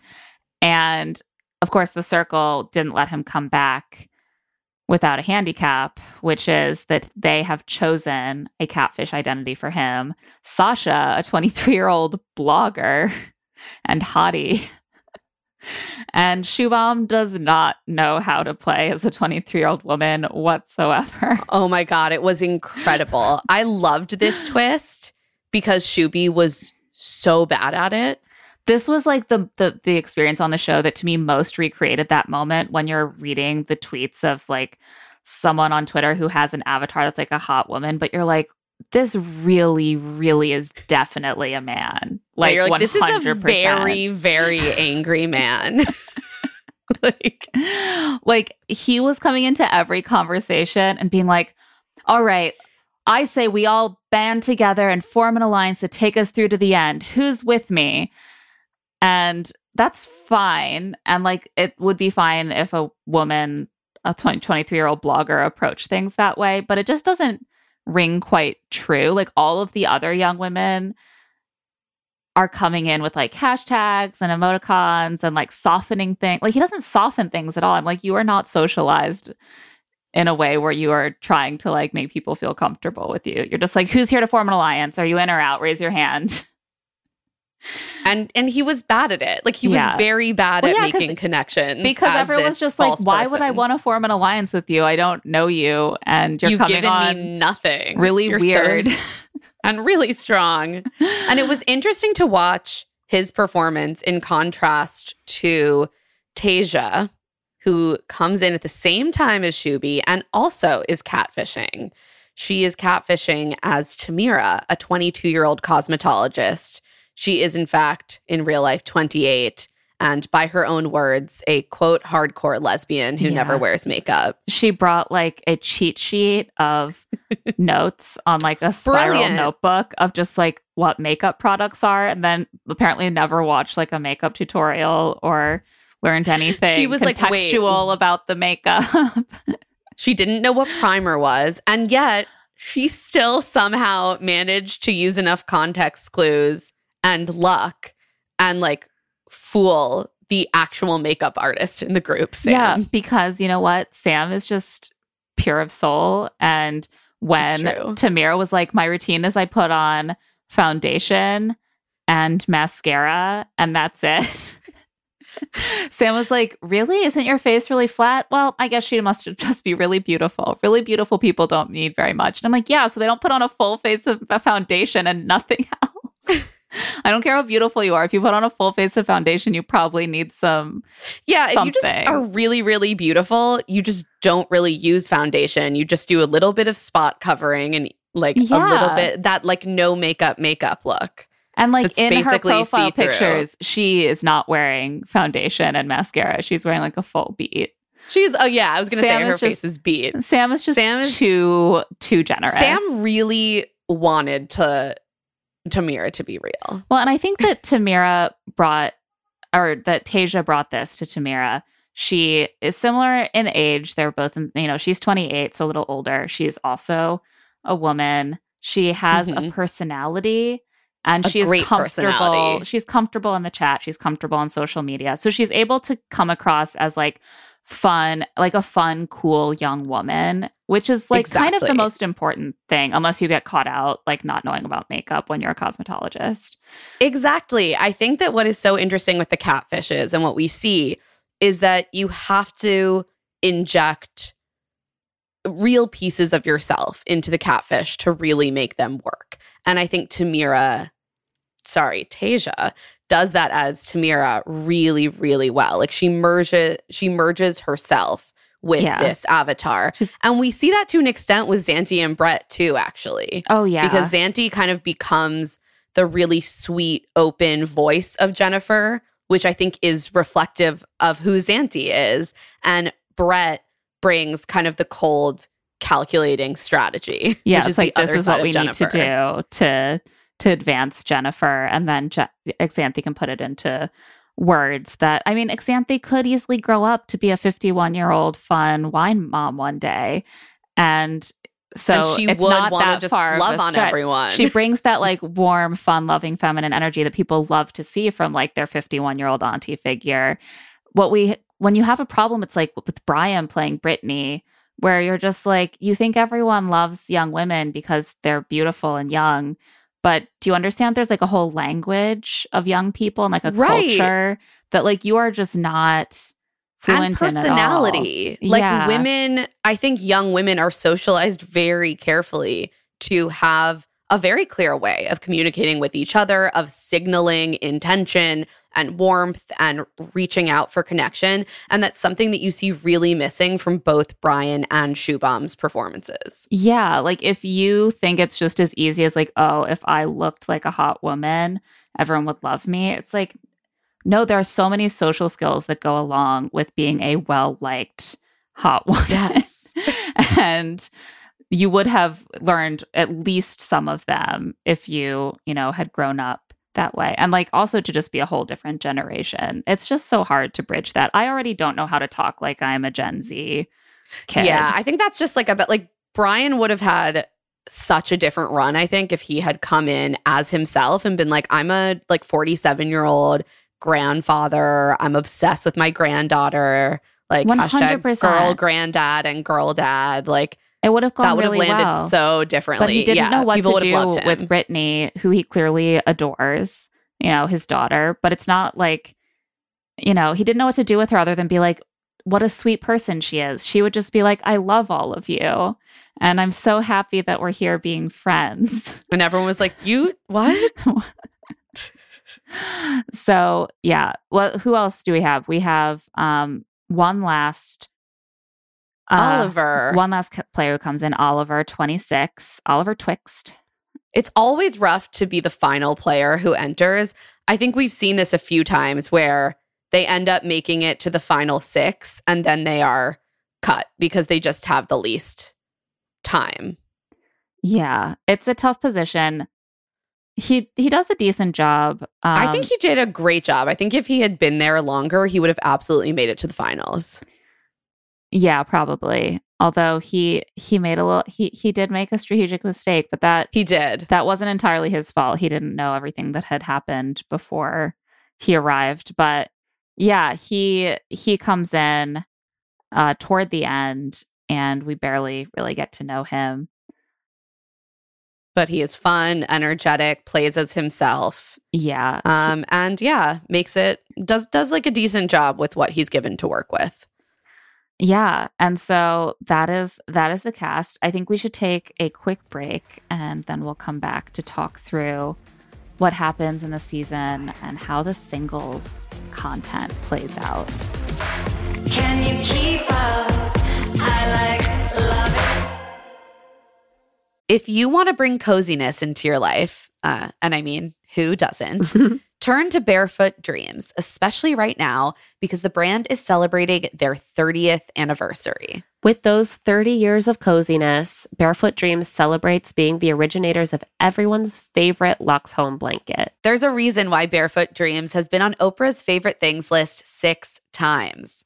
Speaker 1: And of course, the circle didn't let him come back without a handicap, which is that they have chosen a catfish identity for him. Sasha, a 23 year old blogger and hottie. And Shubham does not know how to play as a 23 year old woman whatsoever.
Speaker 2: Oh my God, it was incredible. I loved this twist because Shubi was so bad at it.
Speaker 1: this was like the, the the experience on the show that to me most recreated that moment when you're reading the tweets of like someone on Twitter who has an avatar that's like a hot woman, but you're like, this really, really is definitely a man. Like,
Speaker 2: You're like, this is a very, very angry man. like,
Speaker 1: like he was coming into every conversation and being like, all right, I say we all band together and form an alliance to take us through to the end. Who's with me? And that's fine. And like it would be fine if a woman, a 20, 23 year old blogger approached things that way, but it just doesn't ring quite true. Like all of the other young women are coming in with like hashtags and emoticons and like softening things. Like he doesn't soften things at all. I'm like, you are not socialized in a way where you are trying to like make people feel comfortable with you. You're just like, who's here to form an alliance? Are you in or out? Raise your hand.
Speaker 2: and and he was bad at it. Like he
Speaker 1: Yeah.
Speaker 2: was very bad
Speaker 1: Well,
Speaker 2: at
Speaker 1: yeah,
Speaker 2: making connections
Speaker 1: Because everyone's just like, why would I want to form an alliance with you? I don't know you. And you're
Speaker 2: You've
Speaker 1: coming
Speaker 2: given
Speaker 1: on
Speaker 2: me nothing.
Speaker 1: really
Speaker 2: You're so-
Speaker 1: weird.
Speaker 2: and really strong. And it was interesting to watch his performance in contrast to Tasia, who comes in at the same time as Shubi and also is catfishing. She is catfishing as Tamira, a 22 year old cosmetologist. She is, in fact, in real life, 28. And by her own words, a quote, hardcore lesbian who
Speaker 1: Yeah.
Speaker 2: never wears makeup.
Speaker 1: she brought like a cheat sheet of notes on like a spiral
Speaker 2: Brilliant.
Speaker 1: notebook of just like what makeup products are and then apparently never watched like a makeup tutorial or learned anything
Speaker 2: She was like, wait.
Speaker 1: contextual about the makeup
Speaker 2: She didn't know what primer was, and yet she still somehow managed to use enough context clues and luck and like fool the actual makeup artist in the group. Sam.
Speaker 1: yeah because you know what sam is just pure of soul and when tamira was like my routine is i put on foundation and mascara and that's it Sam was like, Really? Isn't your face really flat? Well, I guess she must just be really beautiful. Really beautiful people don't need very much. And I'm like, Yeah, so they don't put on a full face of a foundation and nothing else. I don't care how beautiful you are. If you put on a full face of foundation, you probably need some.
Speaker 2: Yeah, if you just are really, really beautiful, you just don't really use foundation. You just do a little bit of spot covering and like a little bit that like no makeup makeup look.
Speaker 1: And like in her profile
Speaker 2: see-through.
Speaker 1: pictures, she is not wearing foundation and mascara. She's wearing like a full beat.
Speaker 2: She's oh yeah, I was gonna
Speaker 1: Sam
Speaker 2: say her
Speaker 1: is
Speaker 2: face is beat.
Speaker 1: Sam is just
Speaker 2: Sam is-
Speaker 1: too too generous.
Speaker 2: Sam really wanted to Tamira to be real.
Speaker 1: Well, and I think that Tamira brought, or that Tasia brought this to Tamira. She is similar in age. They're both, in, you know, she's 28, so a little older. She's also a woman. She has a
Speaker 2: Mhm.
Speaker 1: personality and
Speaker 2: A
Speaker 1: she is comfortable. She's comfortable in the chat. She's comfortable on social media. So she's able to come across as like fun, like a fun, cool young woman, which is like kind of the most important thing, unless you get caught out like not knowing about makeup when you're a cosmetologist.
Speaker 2: Exactly. I think that what is so interesting with the catfishes and what we see is that you have to inject real pieces of yourself into the catfish to really make them work. And I think Tamira, sorry, Tasia does that as Tamira really, really well. Like she merges she merges herself with
Speaker 1: Yeah.
Speaker 2: this avatar.
Speaker 1: She's-
Speaker 2: and we see that to an extent with Xanthi and Brett too, actually.
Speaker 1: Oh yeah.
Speaker 2: Because Xanthi kind of becomes the really sweet, open voice of Jennifer, which I think is reflective of who Xanthi is. And Brett brings kind of the cold, calculating strategy.
Speaker 1: yeah,
Speaker 2: which is
Speaker 1: like this is what we
Speaker 2: Jennifer.
Speaker 1: need to do to to advance Jennifer, and then Je- Xanthi can put it into words that I mean, Xanthi could easily grow up to be a 51 year old fun wine mom one day, and so
Speaker 2: and she
Speaker 1: it's
Speaker 2: would
Speaker 1: not
Speaker 2: want
Speaker 1: that
Speaker 2: to just
Speaker 1: far
Speaker 2: love on
Speaker 1: stretch.
Speaker 2: everyone.
Speaker 1: She brings that like warm, fun loving feminine energy that people love to see from like their 51 year old auntie figure. What we, when you have a problem, it's like with Brian playing Brittany, where you're just like, you think everyone loves young women because they're beautiful and young. But do you understand there's like a whole language of young people and like a
Speaker 2: Right.
Speaker 1: culture that like you are just not fluent
Speaker 2: and
Speaker 1: in at all?
Speaker 2: personality. Like
Speaker 1: Yeah.
Speaker 2: women, I think young women are socialized very carefully to have a very clear way of communicating with each other, of signaling intention and warmth and reaching out for connection. And that's something that you see really missing from both Brian and Shubham's performances.
Speaker 1: Yeah, like if you think it's just as easy as like, oh, if I looked like a hot woman, everyone would love me. It's like, no, there are so many social skills that go along with being a well liked hot woman.
Speaker 2: Yes.
Speaker 1: and you would have learned at least some of them if you, you know, had grown up that way. And like also to just be a whole different generation. It's just so hard to bridge that. I already don't know how to talk like I'm a Gen Z kid.
Speaker 2: Yeah, I think that's just like a bit like Brian would have had such a different run, I think, if he had come in as himself and been like, I'm a like 47 year old grandfather. I'm obsessed with my granddaughter. Like
Speaker 1: 100%.
Speaker 2: girl granddad and girl dad. Like
Speaker 1: It would have gone
Speaker 2: that would
Speaker 1: really
Speaker 2: have landed
Speaker 1: well.
Speaker 2: so differently.
Speaker 1: But he didn't
Speaker 2: yeah,
Speaker 1: know what
Speaker 2: people
Speaker 1: to
Speaker 2: would have
Speaker 1: do with Brittany, who he clearly adores, you know, his daughter. But it's not like, you know, he didn't know what to do with her other than be like, what a sweet person she is. She would just be like, I love all of you. And I'm so happy that we're here being friends.
Speaker 2: and everyone was like, You what?
Speaker 1: so yeah. Well, who else do we have? We have um one last uh,
Speaker 2: Oliver.
Speaker 1: One last player who comes in, Oliver, 26, Oliver Twixt.
Speaker 2: it's always rough to be the final player who enters. I think we've seen this a few times where they end up making it to the final six and then they are cut because they just have the least time.
Speaker 1: Yeah, it's a tough position. He he does a decent job. Um,
Speaker 2: I think he did a great job. I think if he had been there longer, he would have absolutely made it to the finals.
Speaker 1: Yeah, probably. Although he he made a little he he did make a strategic mistake, but that
Speaker 2: He did.
Speaker 1: that wasn't entirely his fault. He didn't know everything that had happened before he arrived, but yeah, he he comes in uh toward the end and we barely really get to know him.
Speaker 2: But he is fun, energetic, plays as himself.
Speaker 1: Yeah.
Speaker 2: Um, and yeah, makes it does does like a decent job with what he's given to work with.
Speaker 1: Yeah, and so that is that is the cast. I think we should take a quick break and then we'll come back to talk through what happens in the season and how the singles content plays out.
Speaker 3: Can you keep up? I like love it.
Speaker 2: If you want to bring coziness into your life, uh, and I mean, who doesn't? Turn to Barefoot Dreams, especially right now, because the brand is celebrating their 30th anniversary.
Speaker 4: With those 30 years of coziness, Barefoot Dreams celebrates being the originators of everyone's favorite Lux Home blanket.
Speaker 2: There's a reason why Barefoot Dreams has been on Oprah's favorite things list six times.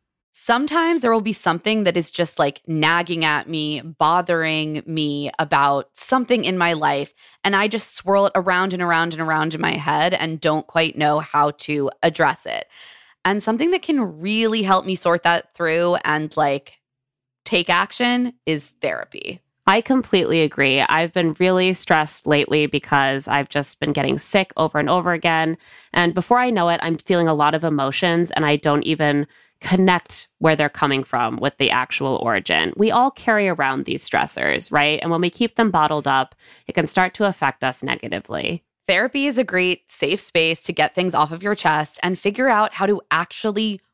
Speaker 2: Sometimes there will be something that is just like nagging at me, bothering me about something in my life. And I just swirl it around and around and around in my head and don't quite know how to address it. And something that can really help me sort that through and like take action is therapy.
Speaker 1: I completely agree. I've been really stressed lately because I've just been getting sick over and over again. And before I know it, I'm feeling a lot of emotions and I don't even connect where they're coming from with the actual origin. We all carry around these stressors, right? And when we keep them bottled up, it can start to affect us negatively.
Speaker 2: Therapy is a great safe space to get things off of your chest and figure out how to actually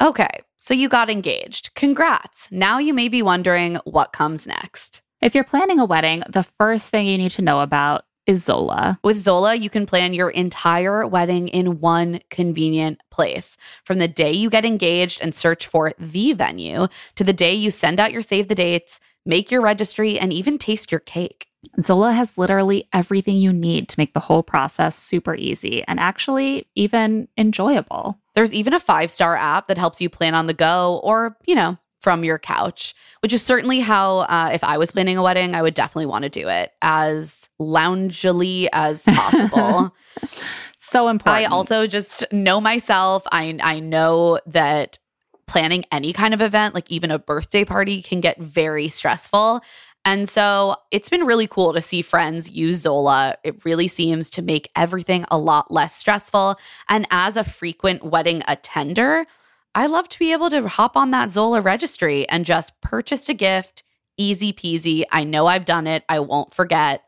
Speaker 2: Okay, so you got engaged. Congrats. Now you may be wondering what comes next.
Speaker 5: If you're planning a wedding, the first thing you need to know about is Zola.
Speaker 2: With Zola, you can plan your entire wedding in one convenient place. From the day you get engaged and search for the venue to the day you send out your save the dates, make your registry, and even taste your cake.
Speaker 5: Zola has literally everything you need to make the whole process super easy and actually even enjoyable.
Speaker 2: There's even a five star app that helps you plan on the go or, you know, from your couch, which is certainly how, uh, if I was planning a wedding, I would definitely want to do it as loungily as possible.
Speaker 5: so important.
Speaker 2: I also just know myself. I I know that planning any kind of event, like even a birthday party, can get very stressful. And so it's been really cool to see friends use Zola. It really seems to make everything a lot less stressful. And as a frequent wedding attender, I love to be able to hop on that Zola registry and just purchase a gift. Easy peasy. I know I've done it. I won't forget.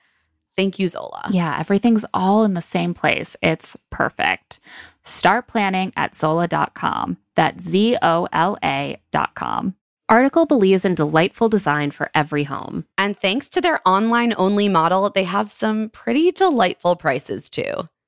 Speaker 2: Thank you, Zola.
Speaker 5: Yeah, everything's all in the same place. It's perfect. Start planning at Zola.com. That's Z O L A.com.
Speaker 1: Article believes in delightful design for every home.
Speaker 2: And thanks to their online only model, they have some pretty delightful prices too.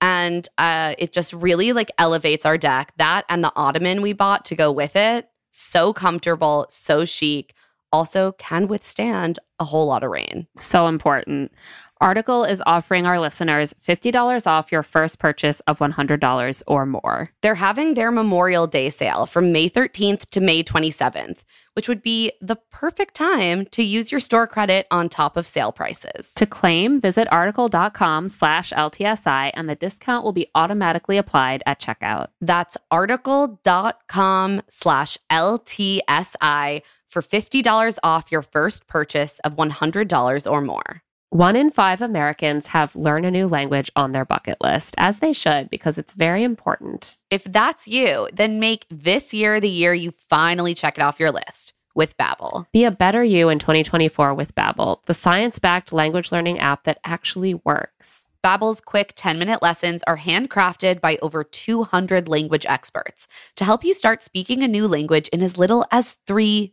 Speaker 2: and uh, it just really like elevates our deck. That and the ottoman we bought to go with it, so comfortable, so chic. Also, can withstand a whole lot of rain.
Speaker 1: So important. Article is offering our listeners $50 off your first purchase of $100 or more.
Speaker 2: They're having their Memorial Day sale from May 13th to May 27th, which would be the perfect time to use your store credit on top of sale prices.
Speaker 1: To claim, visit article.com slash LTSI and the discount will be automatically applied at checkout.
Speaker 2: That's article.com slash LTSI for $50 off your first purchase of $100 or more.
Speaker 1: One in five Americans have learn a new language on their bucket list, as they should, because it's very important.
Speaker 2: If that's you, then make this year the year you finally check it off your list with Babbel.
Speaker 1: Be a better you in 2024 with Babbel, the science-backed language learning app that actually works.
Speaker 2: Babbel's quick 10-minute lessons are handcrafted by over 200 language experts to help you start speaking a new language in as little as 3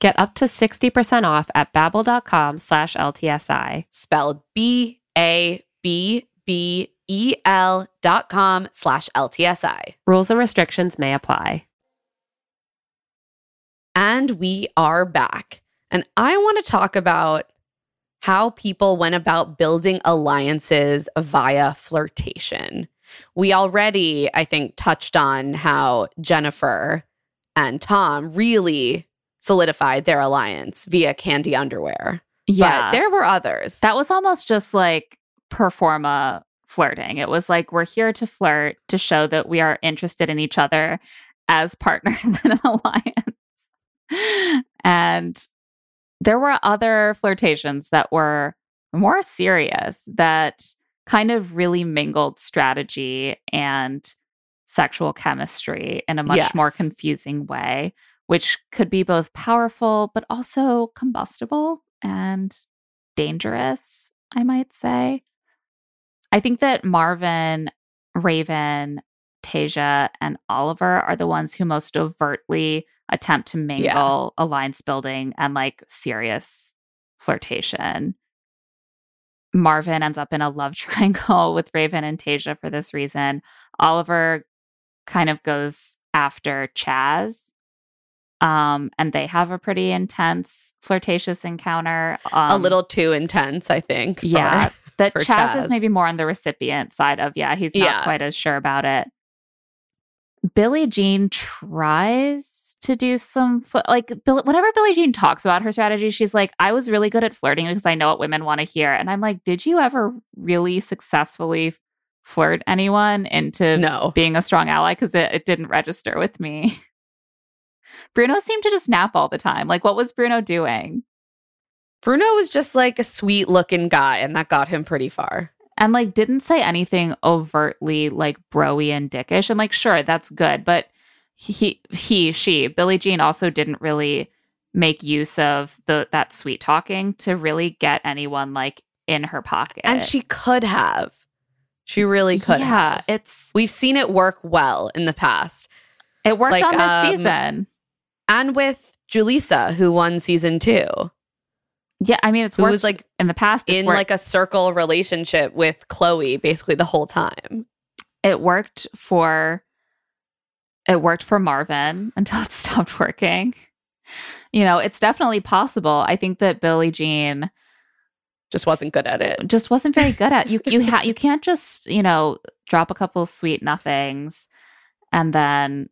Speaker 4: Get up to 60% off at babbel.com slash LTSI.
Speaker 2: Spelled B-A-B-B-E-L dot com slash LTSI.
Speaker 4: Rules and restrictions may apply.
Speaker 2: And we are back. And I want to talk about how people went about building alliances via flirtation. We already, I think, touched on how Jennifer and Tom really solidified their alliance via candy underwear.
Speaker 1: Yeah.
Speaker 2: But there were others.
Speaker 1: That was almost just like performa flirting. It was like we're here to flirt to show that we are interested in each other as partners in an alliance. and there were other flirtations that were more serious that kind of really mingled strategy and sexual chemistry in a much more confusing way, which could be both powerful but also combustible and dangerous, I might say. I think that Marvin, Raven, Tasia, and Oliver are the ones who most overtly attempt to mingle alliance building and like serious flirtation. Marvin ends up in a love triangle with Raven and Tasia for this reason. Oliver kind of goes after Chaz. Um, and they have a pretty intense flirtatious encounter. Um,
Speaker 2: a little too intense, I think. for-
Speaker 1: yeah. That Chaz,
Speaker 2: Chaz.
Speaker 1: is maybe more on the recipient side of, yeah, he's not
Speaker 2: Yeah.
Speaker 1: quite as sure about it. Billie Jean tries to do some fl- like Bill, whenever Billie Jean talks about her strategy, she's like, "I was really good at flirting because I know what women want to hear." And I'm like, "Did you ever really successfully flirt anyone into
Speaker 2: No.
Speaker 1: being a strong ally? Because it, it didn't register with me." Bruno seemed to just nap all the time. Like, what was Bruno doing?
Speaker 2: Bruno was just like a sweet looking guy, and that got him pretty far.
Speaker 1: and like didn't say anything overtly like broy and dickish and like sure that's good but he he she billie jean also didn't really make use of the that sweet talking to really get anyone like in her pocket
Speaker 2: And she could have. She really could
Speaker 1: yeah
Speaker 2: have.
Speaker 1: it's
Speaker 2: We've seen it work well in the past.
Speaker 1: it worked
Speaker 2: like,
Speaker 1: on this
Speaker 2: um,
Speaker 1: season
Speaker 2: And with DeLeesa, who won season two,
Speaker 1: yeah i mean it's
Speaker 2: who was like
Speaker 1: in the past
Speaker 2: in
Speaker 1: worked,
Speaker 2: like a circle relationship with Chloe basically the whole time.
Speaker 1: it worked for it worked for Marvin until it stopped working. You know, it's definitely possible. I think that Billie Jean
Speaker 2: Just wasn't good at it.
Speaker 1: just wasn't very good at you you ha- you can't just, you know, drop a couple sweet nothings and then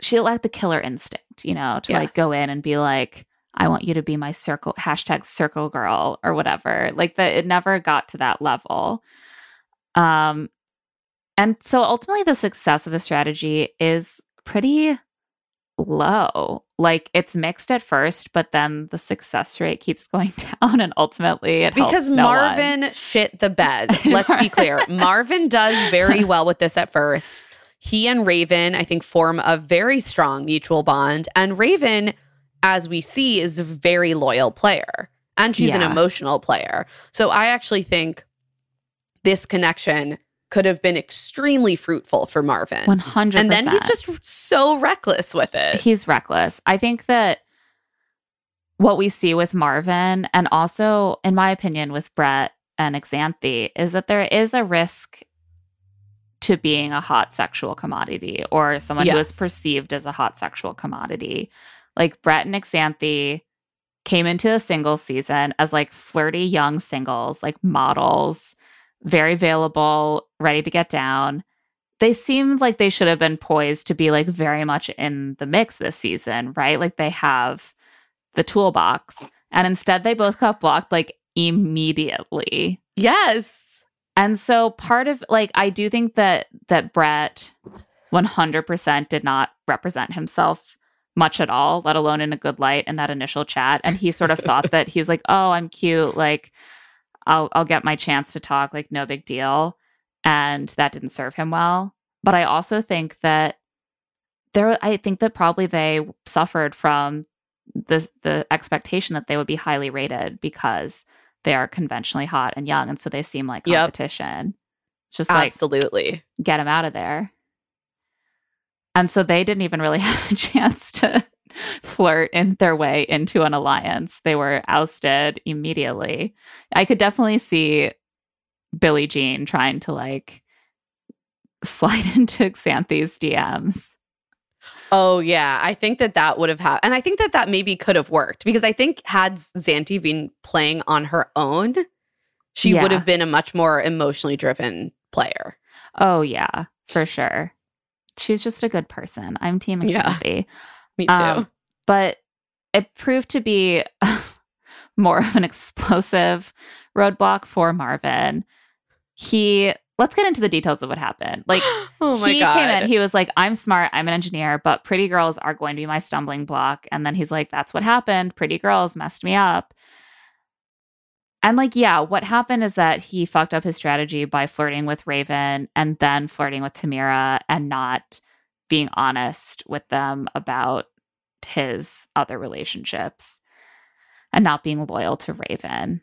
Speaker 1: she lacked the killer instinct, you know, to like go in and be like I want you to be my circle hashtag circle girl or whatever. Like that it never got to that level. Um and so ultimately the success of the strategy is pretty low. Like it's mixed at first, but then the success rate keeps going down and ultimately it helps
Speaker 2: Because
Speaker 1: no one.
Speaker 2: Marvin shit the bed. Let's be clear. Marvin does very well with this at first. He and Raven, I think, form a very strong mutual bond. And Raven, as we see, is a very loyal player. And she's an emotional player. So I actually think this connection could have been extremely fruitful for Marvin.
Speaker 1: 100%.
Speaker 2: And then he's just so reckless with it.
Speaker 1: he's reckless. I think that what we see with Marvin and also in my opinion with Brett and Xanthi is that there is a risk to being a hot sexual commodity or someone who is
Speaker 2: Yes.
Speaker 1: perceived as a hot sexual commodity. Like Brett and Xanthi came into a single season as like flirty young singles, like models, very available, ready to get down. They seemed like they should have been poised to be like very much in the mix this season, right? Like they have the toolbox. And instead they both got blocked like immediately.
Speaker 2: Yes.
Speaker 1: And so part of like I do think that that Brett 100% did not represent himself much at all, let alone in a good light in that initial chat. And he sort of thought that he's like, "Oh, I'm cute, like I'll I'll get my chance to talk, like no big deal." And that didn't serve him well. But I also think that there I think that probably they suffered from the the expectation that they would be highly rated because they are conventionally hot and young and so they seem like
Speaker 2: Yep.
Speaker 1: competition. It's just like
Speaker 2: Absolutely.
Speaker 1: get them out of there. And so they didn't even really have a chance to flirt in their way into an alliance. They were ousted immediately. I could definitely see Billie Jean trying to like slide into Xanthi's DMs.
Speaker 2: Oh yeah, I think that that would have happened, and I think that that maybe could have worked because I think had Xanthi been playing on her own, she
Speaker 1: Yeah.
Speaker 2: would have been a much more emotionally driven player.
Speaker 1: Oh yeah, for sure. She's just a good person. I'm team
Speaker 2: Yeah. Me too.
Speaker 1: Um, but it proved to be more of an explosive roadblock for Marvin. He let's get into the details of what happened. Like
Speaker 2: oh my
Speaker 1: he
Speaker 2: god,
Speaker 1: came in, he was like, I'm smart, I'm an engineer, but pretty girls are going to be my stumbling block. And then he's like, That's what happened. Pretty girls messed me up. And like, yeah, what happened is that he fucked up his strategy by flirting with Raven and then flirting with Tamira and not being honest with them about his other relationships and not being loyal to Raven.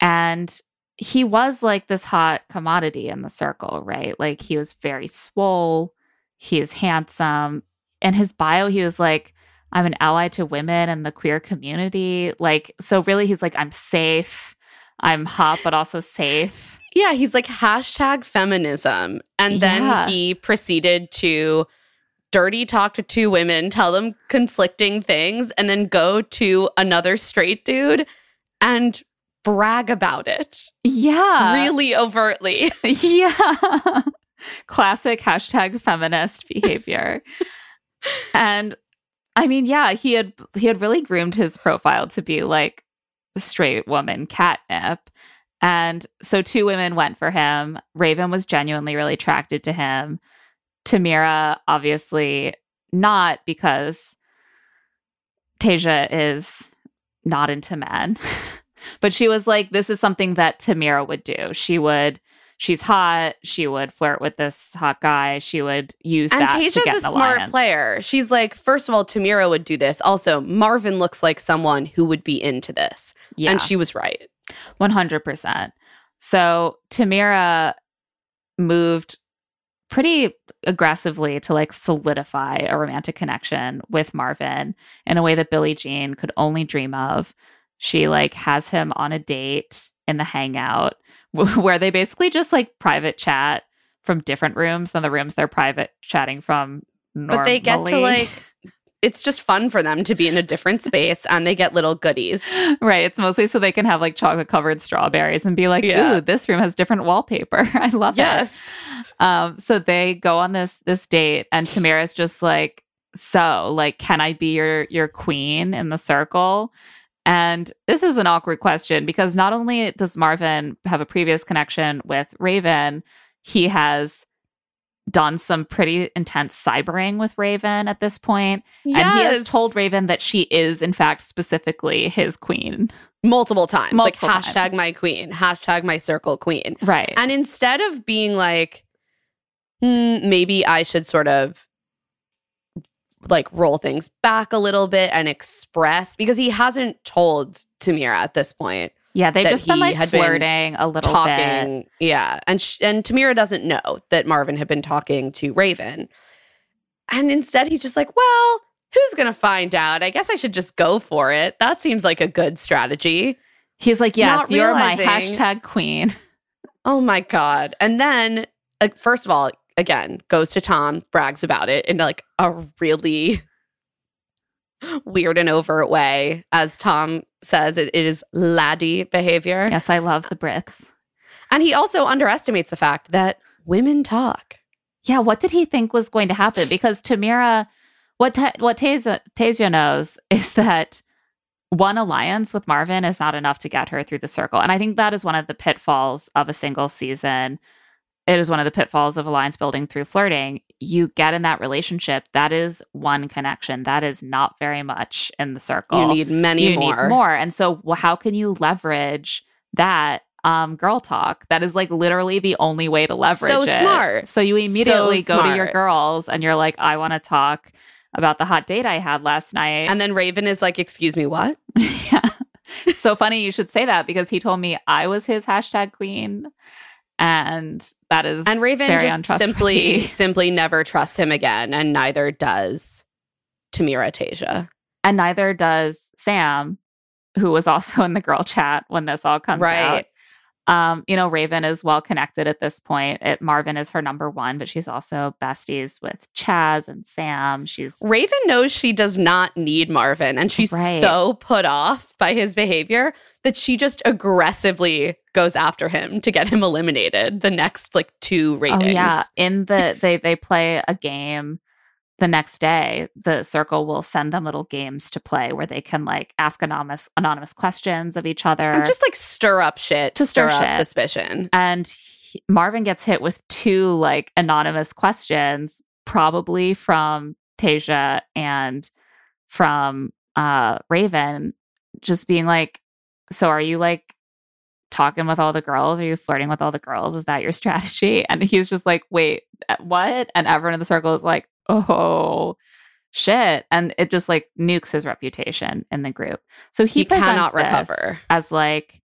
Speaker 1: And he was like this hot commodity in the circle, right? Like he was very swole, he is handsome. In his bio, he was like, I'm an ally to women and the queer community. Like, so really, he's like, I'm safe. I'm hot, but also safe.
Speaker 2: yeah, he's like hashtag feminism, and then
Speaker 1: Yeah.
Speaker 2: he proceeded to dirty talk to two women, tell them conflicting things, and then go to another straight dude and brag about it
Speaker 1: Yeah.
Speaker 2: really overtly.
Speaker 1: yeah. Classic hashtag feminist behavior. and I mean, yeah, he had he had really groomed his profile to be like straight woman catnip. And so two women went for him. Raven was genuinely really attracted to him. Tamira, obviously not because Tasia is not into men. but she was like, this is something that Tamira would do. She would, she's hot. She would flirt with this hot guy. She would use
Speaker 2: And
Speaker 1: that. to
Speaker 2: Tasia's a smart player. She's like, first of all, Tamira would do this. Also, Marvin looks like someone who would be into this.
Speaker 1: Yeah.
Speaker 2: And she was right.
Speaker 1: 100%. So Tamira moved pretty aggressively to like solidify a romantic connection with Marvin in a way that Billie Jean could only dream of. She like has him on a date in the hangout where they basically just like private chat from different rooms than the rooms they're private chatting from
Speaker 2: But they get to like, it's just fun for them to be in a different space and they get little goodies.
Speaker 1: Right. It's mostly so they can have like chocolate covered strawberries and be like,
Speaker 2: Yeah.
Speaker 1: ooh, this room has different wallpaper. I love it.
Speaker 2: Yes.
Speaker 1: Um, so they go on this this date and Tamira's just like, so like, can I be your your queen in the circle? And this is an awkward question because not only does Marvin have a previous connection with Raven, he has done some pretty intense cybering with Raven at this point, And he has told Raven that she is, in fact, specifically his queen.
Speaker 2: multiple times,
Speaker 1: Multiple
Speaker 2: like hashtag
Speaker 1: times.
Speaker 2: my queen, hashtag my circle queen.
Speaker 1: Right.
Speaker 2: And instead of being like, "Hmm, maybe I should sort of like roll things back a little bit and express, because he hasn't told Tamira at this point
Speaker 1: yeah, they've just been like
Speaker 2: had been
Speaker 1: flirting a little bit.
Speaker 2: talking. Yeah. And, sh- and Tamira doesn't know that Marvin had been talking to Raven. And instead, he's just like, well, who's going to find out? I guess I should just go for it. That seems like a good strategy.
Speaker 1: He's like, yes,
Speaker 2: Not
Speaker 1: you're my hashtag queen.
Speaker 2: Oh my God. And then, like, first of all, again, goes to Tom, brags about it in like a really weird and overt way. As Tom says, it, it is laddie behavior.
Speaker 1: yes, I love the Brits.
Speaker 2: And he also underestimates the fact that women talk.
Speaker 1: Yeah, what did he think was going to happen? Because Tamira, what Ta- what Tasia, Tasia knows is that one alliance with Marvin is not enough to get her through the circle, and I think that is one of the pitfalls of a single season. It is one of the pitfalls of alliance building through flirting. You get in that relationship, that is one connection. That is not very much in the circle.
Speaker 2: You need many
Speaker 1: you
Speaker 2: more.
Speaker 1: need more. And so, well, how can you leverage that um, girl talk? That is like literally the only way to leverage
Speaker 2: So
Speaker 1: it.
Speaker 2: smart.
Speaker 1: So you immediately
Speaker 2: So
Speaker 1: go to your girls and you're like, I want to talk about the hot date I had last night.
Speaker 2: And then Raven is like, "Excuse me, what?"
Speaker 1: yeah. So funny you should say that because he told me I was his hashtag queen. And that is
Speaker 2: And Raven just simply simply never trusts him again, and neither does Tamira Tasia.
Speaker 1: and neither does Sam, who was also in the girl chat when this all comes
Speaker 2: Right.
Speaker 1: out. Um, you know, Raven is well connected at this point. It, Marvin is her number one, but she's also besties with Chaz and Sam. She's
Speaker 2: Raven knows she does not need Marvin, and she's
Speaker 1: Right.
Speaker 2: so put off by his behavior that she just aggressively goes after him to get him eliminated the next like two ratings.
Speaker 1: Oh yeah, in the they they play a game the next day. The circle will send them little games to play where they can like ask anonymous anonymous questions of each other.
Speaker 2: And just like stir up shit to
Speaker 1: stir
Speaker 2: stir, up
Speaker 1: shit.
Speaker 2: suspicion.
Speaker 1: and he- Marvin gets hit with two like anonymous questions, probably from Tasia and from uh Raven, just being like, "So are you like?" talking with all the girls? Are you flirting with all the girls? Is that your strategy? And he's just like, wait, uh, what? And everyone in the circle is like, oh, shit. And it just like nukes his reputation in the group. So he,
Speaker 2: He cannot recover.
Speaker 1: as like,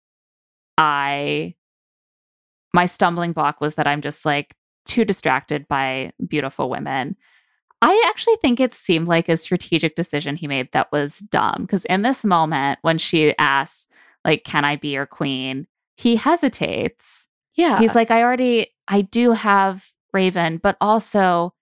Speaker 1: I, my stumbling block was that I'm just like too distracted by beautiful women. I actually think it seemed like a strategic decision he made that was dumb. Because in this moment, when she asks, like, can I be your queen? He hesitates.
Speaker 2: Yeah.
Speaker 1: He's like, I already, I do have Raven, but also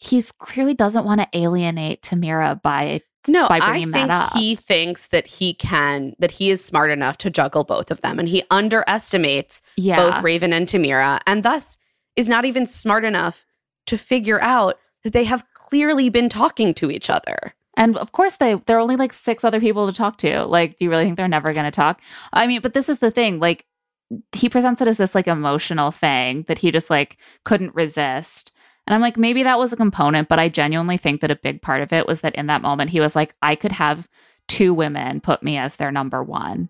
Speaker 1: he's clearly doesn't want to alienate Tamira by
Speaker 2: no,
Speaker 1: by
Speaker 2: I
Speaker 1: bringing
Speaker 2: think
Speaker 1: that up.
Speaker 2: he thinks that he can, that he is smart enough to juggle both of them. And he underestimates
Speaker 1: yeah,
Speaker 2: both Raven and Tamira, and thus is not even smart enough to figure out that they have clearly been talking to each other.
Speaker 1: And of course, they there are only like six other people to talk to. Like, do you really think they're never going to talk? I mean, but this is the thing. Like, he presents it as this like emotional thing that he just like couldn't resist. And I'm like, maybe that was a component, but I genuinely think that a big part of it was that in that moment he was like, I could have two women put me as their number one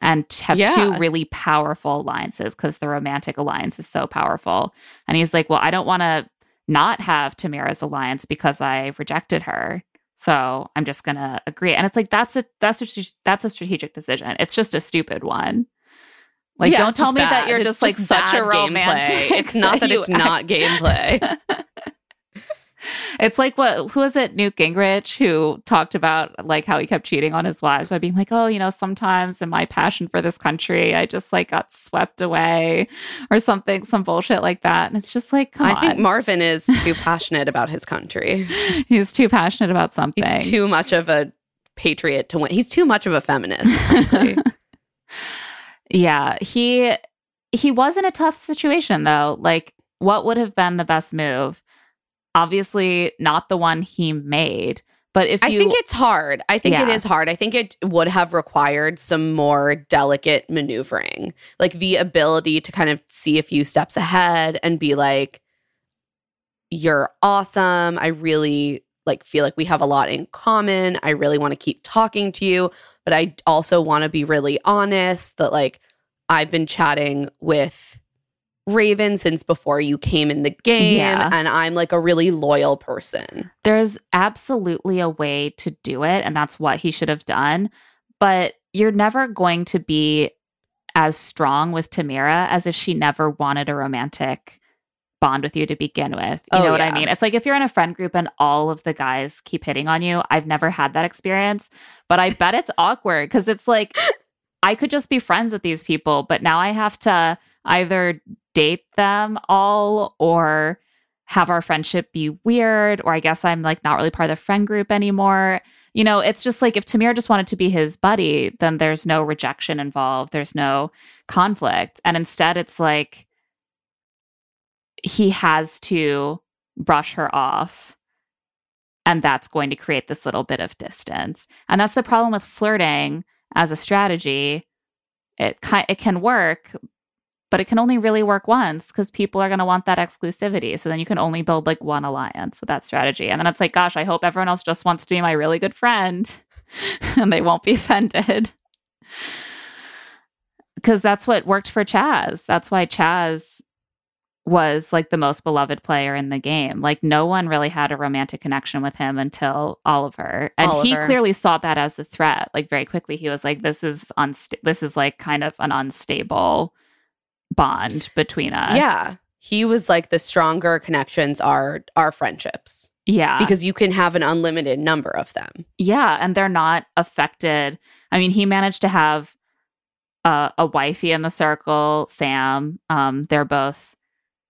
Speaker 1: and have
Speaker 2: Yeah.
Speaker 1: two really powerful alliances because the romantic alliance is so powerful. And he's like, well, I don't want to not have Tamira's alliance because I rejected her. So I'm just gonna agree. And it's like that's a that's a that's a strategic decision. It's just a stupid one. Like,
Speaker 2: Yeah,
Speaker 1: don't tell me that you're
Speaker 2: It's
Speaker 1: just like
Speaker 2: just
Speaker 1: such a
Speaker 2: bad gameplay.
Speaker 1: romantic.
Speaker 2: It's not that it's not gameplay.
Speaker 1: it's like what who was it Newt Gingrich who talked about like how he kept cheating on his wives by being like, oh, you know, sometimes in my passion for this country, I just like got swept away or something, some bullshit like that. And it's just like, come on.
Speaker 2: I
Speaker 1: on,
Speaker 2: think Marvin is too passionate about his country.
Speaker 1: he's too passionate about something.
Speaker 2: He's too much of a patriot to win. He's too much of a feminist.
Speaker 1: Yeah, he he was in a tough situation though. Like, what would have been the best move? Obviously, not the one he made. But if
Speaker 2: I think it's hard. I think it
Speaker 1: Yeah.
Speaker 2: is hard. I think it would have required some more delicate maneuvering, like the ability to kind of see a few steps ahead and be like, "You're awesome. I really like feel like we have a lot in common. I really want to keep talking to you, but I also want to be really honest that like I've been chatting with." Raven since before you came in the game
Speaker 1: Yeah.
Speaker 2: and I'm like a really loyal person.
Speaker 1: there's absolutely a way to do it, and that's what he should have done. But you're never going to be as strong with Tamira as if she never wanted a romantic bond with you to begin with. You
Speaker 2: Oh,
Speaker 1: know what I mean? It's like if you're in a friend group and all of the guys keep hitting on you. I've never had that experience, but I bet it's awkward because it's like I could just be friends with these people, but now I have to either date them all or have our friendship be weird, or I guess I'm like not really part of the friend group anymore. You know, it's just like if Tamir just wanted to be his buddy, then there's no rejection involved, there's no conflict. And instead, it's like he has to brush her off. And that's going to create this little bit of distance. And that's the problem with flirting as a strategy. It, it can work, but it can only really work once because people are going to want that exclusivity. So then you can only build like one alliance with that strategy. And then it's like, gosh, I hope everyone else just wants to be my really good friend and they won't be offended. Because that's what worked for Chaz. That's why Chaz was like the most beloved player in the game. Like no one really had a romantic connection with him until Oliver. And he clearly saw that as a threat. Like very quickly he was like this is unsta- this is like kind of an unstable bond between us.
Speaker 2: Yeah. He was like the stronger connections are our friendships
Speaker 1: Yeah.
Speaker 2: because you can have an unlimited number of them.
Speaker 1: Yeah, and they're not affected. I mean, he managed to have uh, a wifey in the circle, Sam. Um, they're both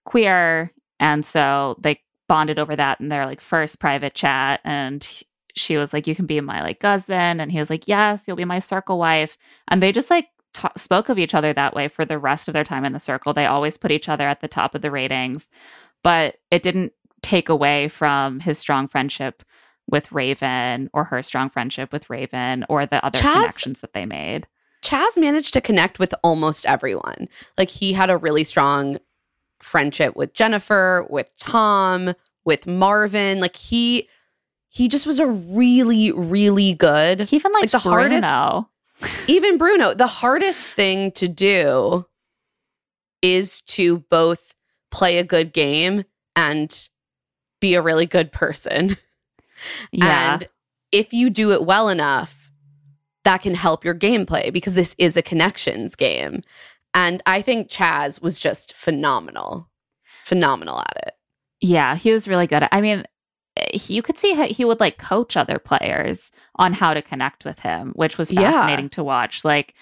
Speaker 1: queer, and so they bonded over that in their like first private chat. And she was like, "You can be my like husband," and he was like, "Yes, you'll be my circle wife." And they just like ta- spoke of each other that way for the rest of their time in the circle. They always put each other at the top of the ratings, but it didn't take away from his strong friendship with Raven or her strong friendship with Raven or the other
Speaker 2: Chaz-
Speaker 1: connections that they made.
Speaker 2: Chaz managed to connect with almost everyone. Like he had a really strong friendship with Jennifer, with Tom, with Marvin. Like he he just was a really really good
Speaker 1: He even like
Speaker 2: the hardest- even Bruno, the hardest thing to do is to both play a good game and be a really good person.
Speaker 1: Yeah.
Speaker 2: And if you do it well enough, that can help your gameplay because this is a connections game. And I think Chaz was just phenomenal. Phenomenal at it.
Speaker 1: Yeah, he was really good. I mean, you could see how he would like coach other players on how to connect with him, which was
Speaker 2: Yeah.
Speaker 1: fascinating to watch. Like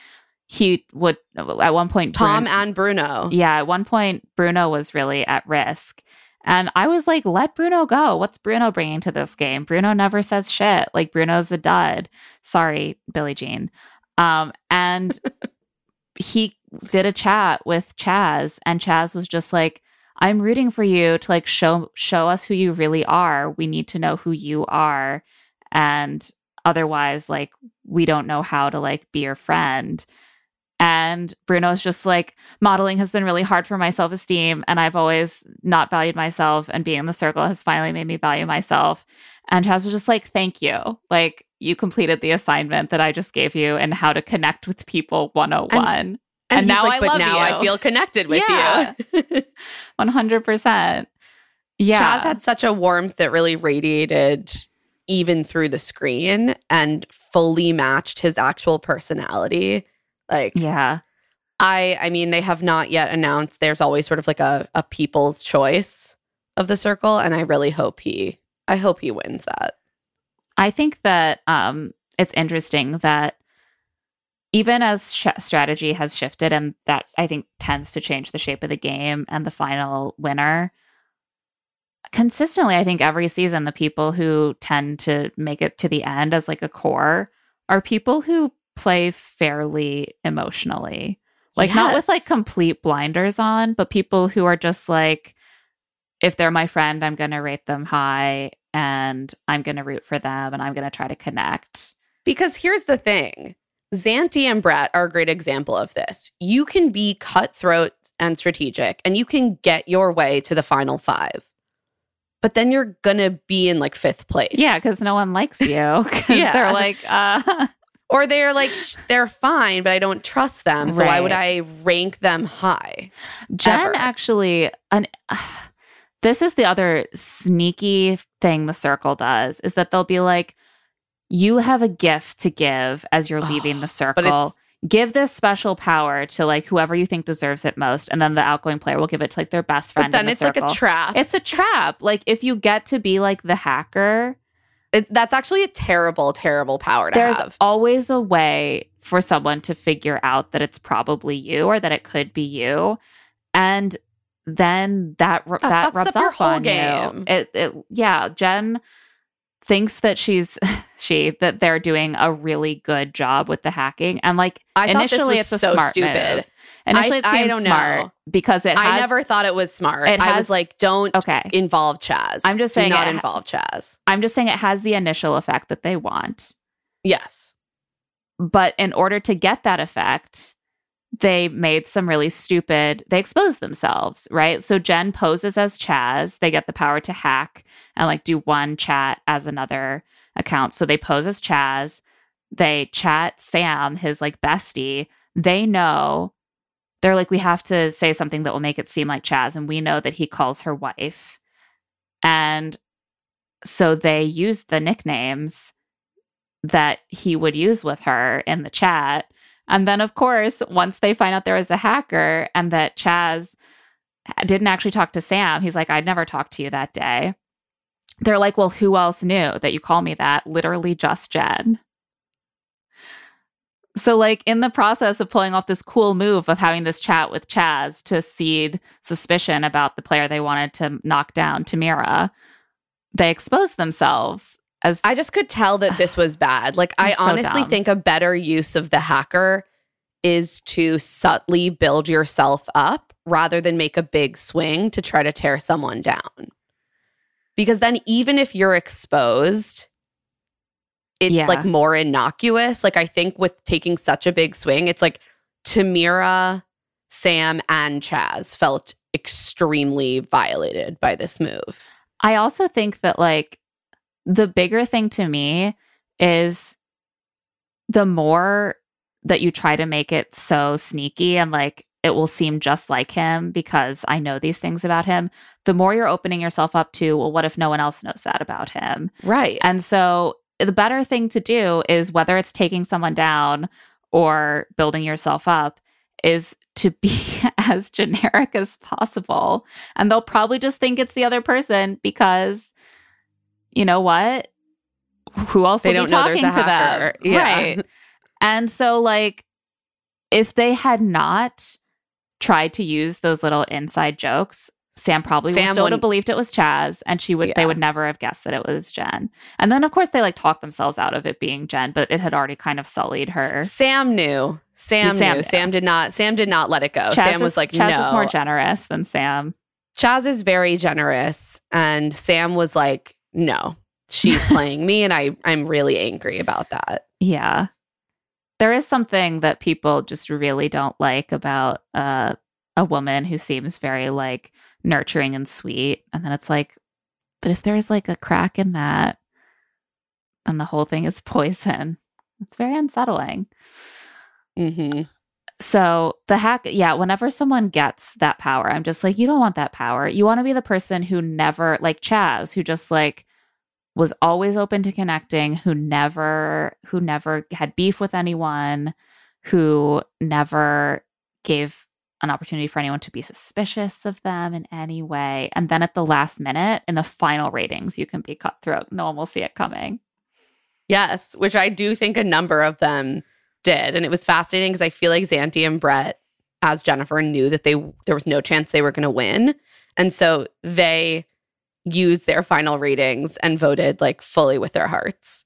Speaker 1: he would at one point
Speaker 2: Tom
Speaker 1: Bruno-
Speaker 2: and Bruno.
Speaker 1: Yeah, at one point Bruno was really at risk. And I was like, let Bruno go. What's Bruno bringing to this game? Bruno never says shit. Like Bruno's a dud. Sorry, Billie Jean. Um, and he did a chat with Chaz, and Chaz was just like, I'm rooting for you to like show show us who you really are. We need to know who you are. And otherwise, like, we don't know how to like be your friend. And Bruno's just like, modeling has been really hard for my self esteem. And I've always not valued myself. And being in the circle has finally made me value myself. And Chaz was just like, thank you. Like, you completed the assignment that I just gave you and how to connect with people 101.
Speaker 2: And,
Speaker 1: And
Speaker 2: he's
Speaker 1: now
Speaker 2: like,
Speaker 1: I
Speaker 2: but now I feel connected with
Speaker 1: Yeah.
Speaker 2: you.
Speaker 1: 100%. Yeah.
Speaker 2: Chaz had such a warmth that really radiated even through the screen and fully matched his actual personality. Like
Speaker 1: yeah.
Speaker 2: I I mean they have not yet announced there's always sort of like a a people's choice of the circle and I really hope he I hope he wins that.
Speaker 1: I think that um, it's interesting that even as sh- strategy has shifted, and that I think tends to change the shape of the game and the final winner. Consistently, I think every season, the people who tend to make it to the end as like a core are people who play fairly emotionally. Like, not with like complete blinders on, but people who are just like, if they're my friend, I'm going to rate them high and I'm going to root for them and I'm going to try to connect.
Speaker 2: Because here's the thing Xanthi and Brett are a great example of this. You can be cutthroat and strategic, and you can get your way to the final five, but then you're to be in like fifth place.
Speaker 1: Yeah, because no one likes you.
Speaker 2: Yeah.
Speaker 1: they're like, uh,
Speaker 2: or they're like, they're fine, but I don't trust them. So why would I rank them high?
Speaker 1: Jen
Speaker 2: Ever.
Speaker 1: actually, an, this is the other sneaky thing the circle does is that they'll be like, you have a gift to give as you're leaving the circle. Give this special power to like whoever you think deserves it most, and then the outgoing player will give it to like their best friend.
Speaker 2: but then
Speaker 1: the
Speaker 2: it's like a trap.
Speaker 1: It's a trap. Like if you get to be like the hacker,
Speaker 2: It, that's actually a terrible, terrible power to
Speaker 1: there's
Speaker 2: have.
Speaker 1: always a way for someone to figure out that it's probably you or that it could be you. And then that
Speaker 2: That
Speaker 1: that rubs
Speaker 2: up your
Speaker 1: off
Speaker 2: whole
Speaker 1: on
Speaker 2: game.
Speaker 1: you. It, it yeah, Jen thinks that she's she that they're doing a really good job with the hacking and like
Speaker 2: I
Speaker 1: initially
Speaker 2: was
Speaker 1: it's a
Speaker 2: so
Speaker 1: smart
Speaker 2: stupid.
Speaker 1: move. Initially, it
Speaker 2: I don't
Speaker 1: smart
Speaker 2: know.
Speaker 1: because it has
Speaker 2: I never thought it was smart.
Speaker 1: It
Speaker 2: I was like, don't
Speaker 1: okay.
Speaker 2: involve Chaz.
Speaker 1: I'm just
Speaker 2: Do
Speaker 1: saying
Speaker 2: not
Speaker 1: it ha-
Speaker 2: involve Chaz.
Speaker 1: I'm just saying it has the initial effect that they want.
Speaker 2: Yes.
Speaker 1: But in order to get that effect, they made some really stupid, they exposed themselves, right? So Jen poses as Chaz. They get the power to hack and like do one chat as another account. So they pose as Chaz. They chat Sam, his like bestie. They know they're like, we have to say something that will make it seem like Chaz. And we know that he calls her wife. And so they use the nicknames that he would use with her in the chat. And then, of course, once they find out there was a hacker and that Chaz didn't actually talk to Sam, he's like, I'd never talked to you that day. They're like, Well, who else knew that you call me that? Literally just Jen. So, like, in the process of pulling off this cool move of having this chat with Chaz to seed suspicion about the player they wanted to knock down, Tamira, they exposed themselves as
Speaker 2: I just could tell that this was bad. Like, I
Speaker 1: so
Speaker 2: honestly
Speaker 1: dumb.
Speaker 2: think a better use of the hacker is to subtly build yourself up rather than make a big swing to try to tear someone down. Because then, even if you're exposed, it's
Speaker 1: Yeah.
Speaker 2: like more innocuous. Like, I think with taking such a big swing, it's like Tamira, Sam, and Chaz felt extremely violated by this move.
Speaker 1: I also think that like the bigger thing to me is the more that you try to make it so sneaky and like it will seem just like him because I know these things about him, the more you're opening yourself up to, well, what if no one else knows that about him?
Speaker 2: Right.
Speaker 1: And so the better thing to do is whether it's taking someone down or building yourself up is to be as generic as possible. And they'll probably just think it's the other person because you know what? Who else
Speaker 2: They
Speaker 1: will
Speaker 2: don't
Speaker 1: be
Speaker 2: know there's
Speaker 1: talking
Speaker 2: a
Speaker 1: to them?
Speaker 2: hacker. Yeah.
Speaker 1: Right. And so like if they had not tried to use those little inside jokes, Sam probably
Speaker 2: Sam
Speaker 1: would still would have believed it was Chaz, and she would they would never have guessed that it was Jen. And then of course they like talked themselves out of it being Jen, but it had already kind of sullied her.
Speaker 2: Sam knew. Sam,
Speaker 1: Sam
Speaker 2: knew.
Speaker 1: knew.
Speaker 2: Sam did not. Sam did not let it go.
Speaker 1: Chaz
Speaker 2: Sam was like,
Speaker 1: Chaz
Speaker 2: no.
Speaker 1: is more generous than Sam.
Speaker 2: Chaz is very generous, and Sam was like, no, she's playing me, and I I'm really angry about that.
Speaker 1: Yeah. There is something that people just really don't like about uh, a woman who seems very like nurturing and sweet. And then it's like, but if there's like a crack in that, then the whole thing is poison. It's very unsettling.
Speaker 2: hmm
Speaker 1: So the hack, yeah, whenever someone gets that power, I'm just like, you don't want that power. You want to be the person who never, like Chaz, who just like was always open to connecting, who never, who never had beef with anyone, who never gave an opportunity for anyone to be suspicious of them in any way. And then at the last minute, in the final ratings, you can be cutthroat. No one will see it coming.
Speaker 2: Yes, which I do think a number of them did, and it was fascinating because I feel like Xanthi and Brett, as Jennifer, knew that they there was no chance they were going to win, and so they used their final ratings and voted like fully with their hearts.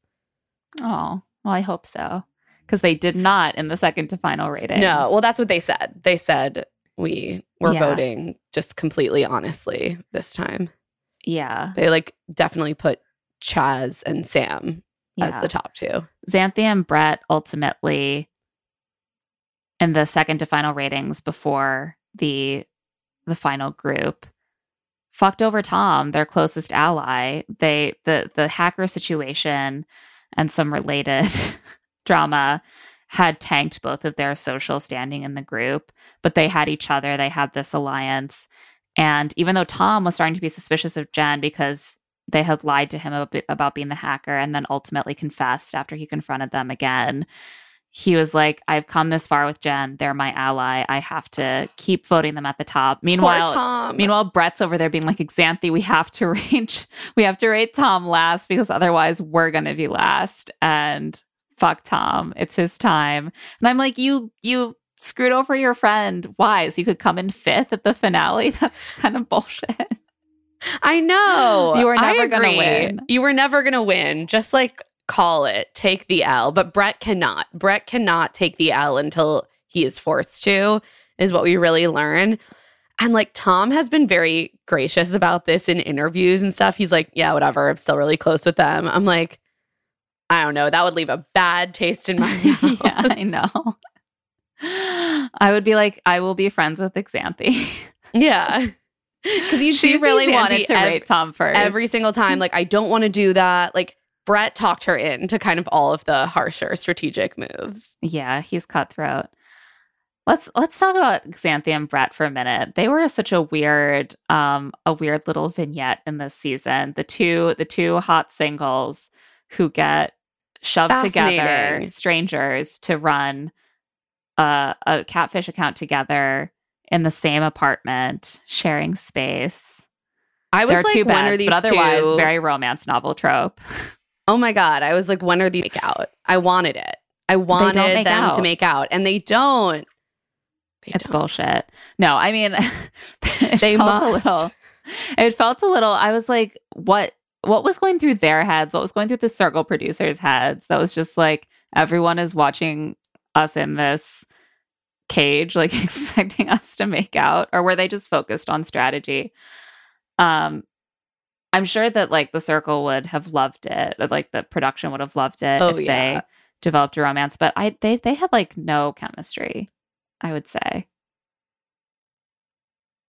Speaker 1: Oh, well, I hope so. Because they did not in the second to final rating.
Speaker 2: No, well, that's what they said. They said we were
Speaker 1: Yeah.
Speaker 2: voting just completely honestly this time.
Speaker 1: yeah.
Speaker 2: They like definitely put Chaz and Sam
Speaker 1: yeah.
Speaker 2: as the top two.
Speaker 1: Xanthia and Brett ultimately in the second to final ratings before the the final group fucked over Tom, their closest ally. They the the hacker situation and some related drama had tanked both of their social standing in the group, but they had each other. They had this alliance. And even though Tom was starting to be suspicious of Jen because they had lied to him about, about being the hacker and then ultimately confessed after he confronted them again. He was like, I've come this far with Jen. They're my ally. I have to keep voting them at the top. Meanwhile, meanwhile, Brett's over there being like, Xanthi, we have to reach, we have to rate Tom last because otherwise we're going to be last. And fuck Tom. It's his time. And I'm like, you, you screwed over your friend. Why? So you could come in fifth at the finale? That's kind of bullshit.
Speaker 2: I know.
Speaker 1: You were never gonna win.
Speaker 2: You were never going to win. Just like call it, take the L. But Brett cannot. Brett cannot take the L until he is forced to, is what we really learn. And like Tom has been very gracious about this in interviews and stuff. He's like, yeah, whatever. I'm still really close with them. I'm like, I don't know. That would leave a bad taste in my mouth.
Speaker 1: yeah, I know. I would be like, I will be friends with Xanthi.
Speaker 2: yeah. Because you
Speaker 1: she really wanted to
Speaker 2: ev-
Speaker 1: rate Tom first.
Speaker 2: every single time. Like, I don't want to do that. Like, Brett talked her into kind of all of the harsher strategic moves.
Speaker 1: Yeah, he's cutthroat. Let's let's talk about Xanthi and Brett for a minute. They were such a weird, um, a weird little vignette in this season. The two the two hot singles who get shoved together, strangers, to run a, a catfish account together in the same apartment, sharing space.
Speaker 2: I was
Speaker 1: there are
Speaker 2: like,
Speaker 1: two beds,
Speaker 2: these
Speaker 1: but otherwise,
Speaker 2: two?
Speaker 1: very romance novel trope.
Speaker 2: oh my god! I was like, when are these make out? I wanted it. I wanted them to make out, and they don't. They
Speaker 1: It's
Speaker 2: don't.
Speaker 1: bullshit. No, I mean,
Speaker 2: They
Speaker 1: felt
Speaker 2: must.
Speaker 1: a little. It felt a little. I was like, what? What was going through their heads? What was going through the circle producers' heads? That was just like everyone is watching us in this cage, like expecting us to make out, or were they just focused on strategy? Um, I'm sure that like the circle would have loved it. Like the production would have loved it
Speaker 2: Oh,
Speaker 1: if
Speaker 2: yeah.
Speaker 1: they developed a romance, but I they they had like no chemistry. I would say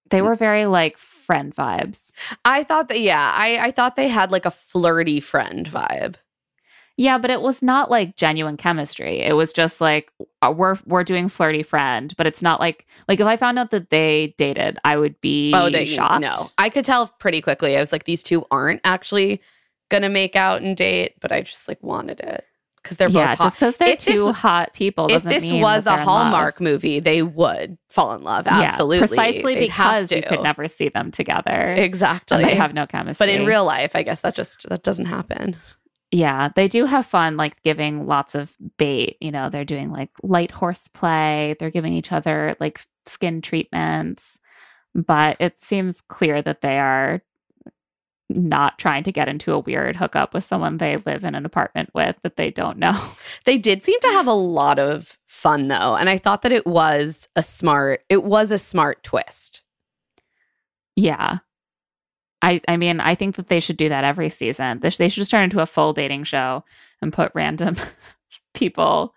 Speaker 1: they were very like friend vibes.
Speaker 2: I thought that. Yeah, I I thought they had like a flirty friend vibe.
Speaker 1: Yeah, but it was not like genuine chemistry. It was just like uh, we're we're doing flirty friend, but it's not like like if I found out that they dated, I would be
Speaker 2: Oh, they
Speaker 1: shocked.
Speaker 2: no. I could tell pretty quickly. I was like, these two aren't actually gonna make out and date, but I just like wanted it because they're
Speaker 1: yeah,
Speaker 2: both hot.
Speaker 1: just because they're
Speaker 2: If this-
Speaker 1: two hot people.
Speaker 2: if this was a
Speaker 1: they're in love.
Speaker 2: Hallmark movie, they would fall in love. Absolutely,
Speaker 1: yeah, precisely
Speaker 2: They'd
Speaker 1: because you could never see them together.
Speaker 2: exactly.
Speaker 1: They have no chemistry.
Speaker 2: but in real life, I guess that just that doesn't happen.
Speaker 1: Yeah, they do have fun, like giving lots of bait. You know, they're doing like light horseplay. They're giving each other like skin treatments, but it seems clear that they are not trying to get into a weird hookup with someone they live in an apartment with that they don't know.
Speaker 2: They did seem to have a lot of fun though, and I thought that it was a smart. It was a smart twist.
Speaker 1: yeah. I, I mean, I think that they should do that every season. They, sh- they should just turn into a full dating show and put random people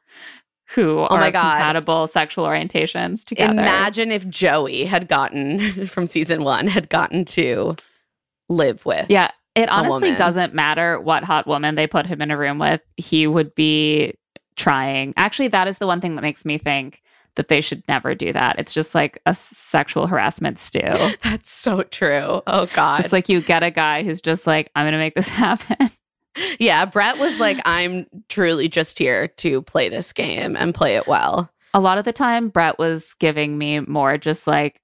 Speaker 1: who are
Speaker 2: Oh my God.
Speaker 1: compatible sexual orientations together.
Speaker 2: Imagine if Joey had gotten from season one had gotten to live with.
Speaker 1: Yeah, it honestly doesn't matter what hot woman they put him in a room with. He would be trying. Actually, that is the one thing that makes me think that they should never do that. It's just like a sexual harassment stew.
Speaker 2: That's so true. Oh God.
Speaker 1: Just like you get a guy who's just like, I'm going to make this happen.
Speaker 2: yeah, Brett was like, I'm truly just here to play this game and play it well.
Speaker 1: a lot of the time, Brett was giving me more just like,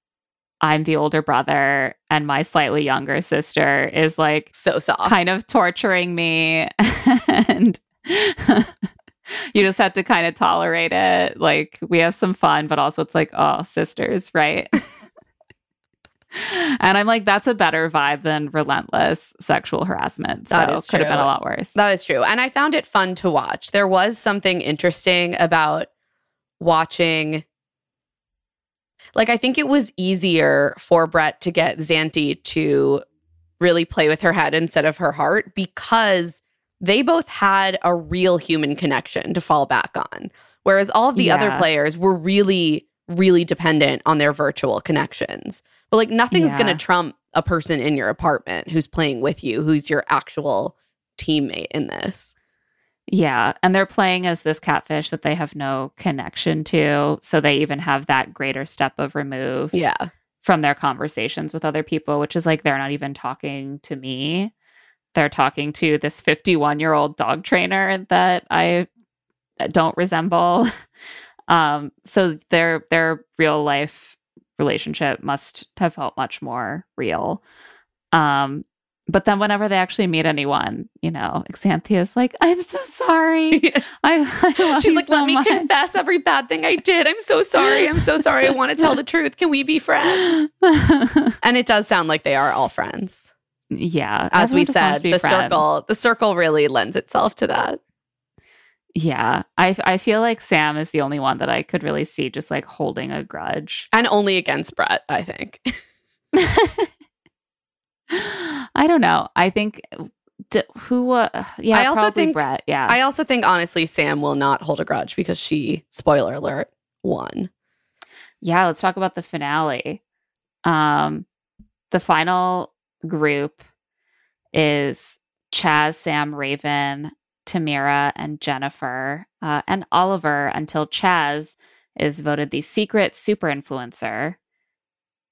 Speaker 1: I'm the older brother and my slightly younger sister is like
Speaker 2: So soft.
Speaker 1: kind of torturing me and you just have to kind of tolerate it like we have some fun but also it's like oh sisters right and i'm like that's a better vibe than relentless sexual harassment so
Speaker 2: That
Speaker 1: it could have been a lot worse
Speaker 2: That is true. And I found it fun to watch. There was something interesting about watching. Like, I think it was easier for Brett to get Xanthi to really play with her head instead of her heart because they both had a real human connection to fall back on. Whereas all of the other players were really, really dependent on their virtual connections. But like, nothing's
Speaker 1: Yeah.
Speaker 2: going to trump a person in your apartment who's playing with you, who's your actual teammate in this.
Speaker 1: yeah and they're playing as this catfish that they have no connection to so they even have that greater step of remove
Speaker 2: Yeah.
Speaker 1: from their conversations with other people, which is like they're not even talking to me. They're talking to this 51 year old dog trainer that I don't resemble. Um, so their their real life relationship must have felt much more real. Um, but then whenever they actually meet anyone, you know, Xanthia's like, I'm so sorry. I,
Speaker 2: She's like,
Speaker 1: so
Speaker 2: let me
Speaker 1: much."
Speaker 2: confess every bad thing I did. I'm so sorry. I'm so sorry. I want to tell the truth. Can we be friends? And it does sound like they are all friends.
Speaker 1: Yeah.
Speaker 2: As we
Speaker 1: everyone just wants
Speaker 2: said, the
Speaker 1: friends.
Speaker 2: circle, the circle really lends itself to that.
Speaker 1: Yeah. I, I feel like Sam is the only one that I could really see just like holding a grudge.
Speaker 2: And only against Brett, I think.
Speaker 1: I don't know. I think d- who, uh, yeah,
Speaker 2: I also think-
Speaker 1: Brett. Yeah.
Speaker 2: I also think honestly, Sam will not hold a grudge because she, spoiler alert, won.
Speaker 1: yeah. Let's talk about the finale. Um, the final group is Chaz, Sam, Raven, Tamira, and Jennifer, uh, and Oliver until Chaz is voted the secret super influencer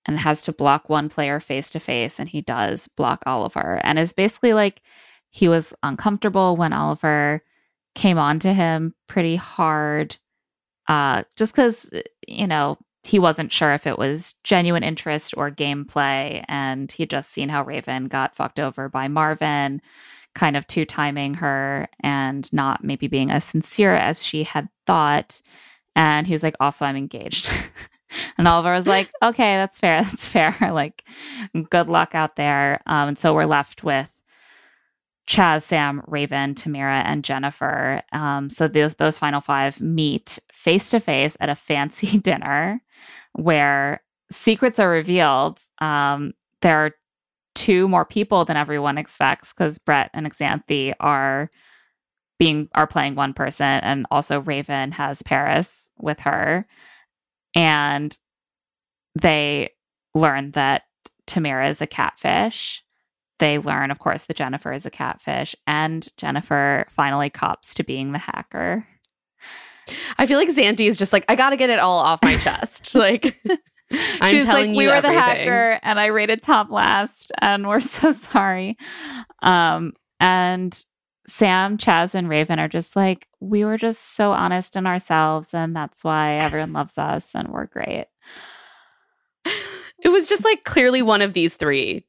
Speaker 1: and has to block one player face to face. And he does block Oliver and is basically like he was uncomfortable when Oliver came on to him pretty hard. Uh, just because, you know, he wasn't sure if it was genuine interest or gameplay. And he'd just seen how Raven got fucked over by Marvin, kind of two timing her and not maybe being as sincere as she had thought. And he was like, also, I'm engaged. and Oliver was like, okay, that's fair. That's fair. like, good luck out there. Um, and so we're left with Chaz, Sam, Raven, Tamira, and Jennifer. Um, so those those final five meet face to face at a fancy dinner where secrets are revealed. Um, there are two more people than everyone expects because Brett and Xanthi are being are playing one person, and also Raven has Paris with her, and they learn that Tamira is a catfish they learn, of course, that Jennifer is a catfish, and Jennifer finally cops to being the hacker.
Speaker 2: I feel like Xanthi is just like, I got to get it all off my chest. like, I'm
Speaker 1: She's
Speaker 2: telling
Speaker 1: like,
Speaker 2: you
Speaker 1: we were the hacker, and I rated Tom last, and we're so sorry. Um, and Sam, Chaz, and Raven are just like, we were just so honest in ourselves, and that's why everyone loves us, and we're great.
Speaker 2: It was just like clearly one of these three